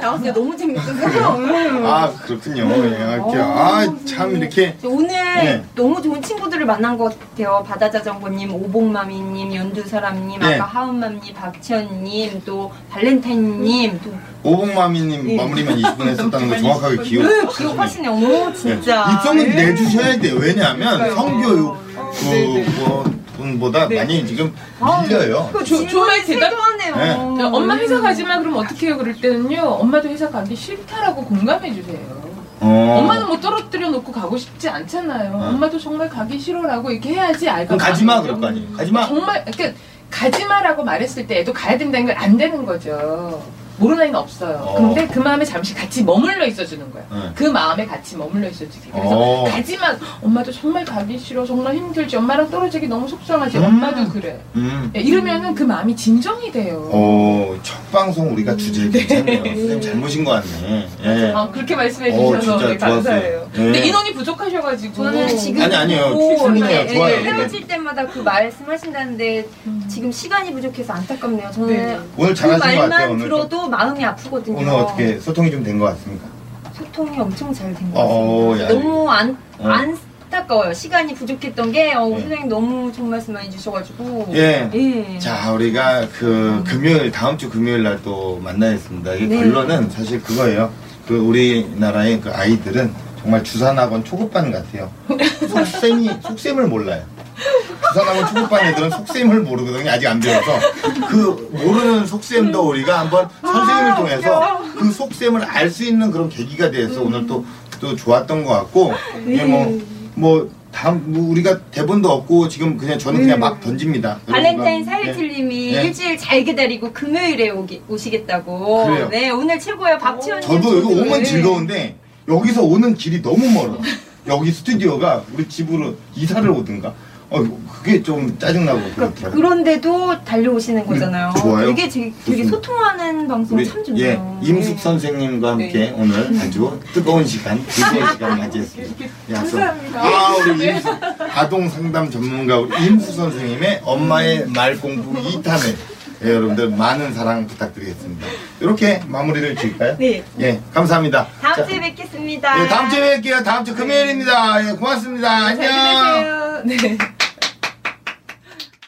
나왔어요. 너무 재밌어서. 음. 아 그렇군요. 예, 이렇게 아참 이렇게 오늘 네. 너무 좋은 친구들을 만난 것 같아요. 바다자전거님, 오복마미님, 연두사람님, 네. 아까 하은맘님, 박지현님, 또 발렌타인님, 또 오복마미님 네. 마무리만 20분 했었다는 거 정확하게 기억. 네, 기억하시네요. 어머, 진짜. 네. 입소문 네. 내주셔야 돼요. 왜냐하면. 성교육 네, 그 뭐, 돈보다 많이 지금 밀려요. 그 조- 정말 대답-. 네. 엄마 회사 가지 마 그럼 어떻게 해요 그럴 때는요 엄마도 회사 가기 싫다라고 공감해 주세요 어. 엄마는 뭐 떨어뜨려 놓고 가고 싶지 않잖아요 어. 엄마도 정말 가기 싫어라고 이렇게 해야지 알고 그럼 가지마 그럴 거 아니에요. 가지마. 정말 그러니까 가지마라고 말했을 때 애도 가야 된다는 건 안 되는 거죠 모르는 아이는 없어요 어. 근데 그 마음에 잠시 같이 머물러 있어주는 거야 네. 그 마음에 같이 머물러 있어주기 그래서 어. 가지마 엄마도 정말 가기 싫어 정말 힘들지 엄마랑 떨어지기 너무 속상하지 음. 엄마도 그래 음. 예, 이러면은 그 마음이 진정이 돼요 어, 첫 방송 우리가 주제 괜찮네요. 선생님 잘못인 것 같네. 예. 아, 그렇게 말씀해 어, 주셔서 진짜 네, 감사해요. 좋았어요. 근데 네. 인원이 부족하셔가지고. 저는 지금 아니, 아니에요. 보고 충분해요. 네, 좋아요. 네, 헤어질 때마다 그 말씀하신다는데 지금 시간이 부족해서 안타깝네요. 저는 네. 오늘 그 잘하신 것 말만 같아요. 오늘. 좀. 들어도 마음이 아프거든요. 오늘 어떻게 소통이 좀 된 것 같습니까? 소통이 엄청 잘 된 것 어, 같습니다. 야, 너무 안, 어. 안타까워요. 시간이 부족했던 게 어, 네. 선생님 너무 좋은 말씀 많이 주셔가지고 예. 예. 자, 우리가 그 금요일, 다음 주 금요일 날 또 만나겠습니다. 이게 네. 결론은 사실 그거예요. 그 우리나라의 그 아이들은 정말 주산학원 초급반 같아요. 속셈이, 속셈을 몰라요. 주산학원 초급반 애들은 속셈을 모르거든요. 아직 안 배워서. 그 모르는 속셈도 우리가 한번 선생님을 통해서 그 속셈을 알 수 있는 그런 계기가 돼서 오늘 또, 또 좋았던 것 같고, 이게 뭐, 뭐, 다음, 뭐 우리가 대본도 없고 지금 그냥 저는 그냥 막 던집니다. 발렌타인 여러분과. 사일틀님이 네. 일주일 잘 기다리고 금요일에 오기, 오시겠다고. 그래요. 네, 오늘 최고예요. 박지원 저도 여기 오면 즐거운데 여기서 오는 길이 너무 멀어. 여기 스튜디오가 우리 집으로 이사를 오든가. 어 그게 좀 짜증나고 그렇더라고요. 그런데도 달려오시는 거잖아요. 좋아요. 이게 되게, 되게 좋습니다. 소통하는 방송 참 예 좋네요. 임숙 네. 선생님과 함께 오늘 아주 뜨거운 시간, 즐거운 시간 맞이했습니다. 약속. 감사합니다. 아 우리 임숙 아동 상담 전문가 우리 임숙 선생님의 엄마의 말 공부 2탄을 예, 여러분들 많은 사랑 부탁드리겠습니다. 이렇게 마무리를 지을까요? 네. 예, 감사합니다. 다음 자, 주에 뵙겠습니다. 예, 다음 주에 뵐게요. 다음 주 금요일입니다. 예, 고맙습니다. 잘 안녕. 지내세요. 네.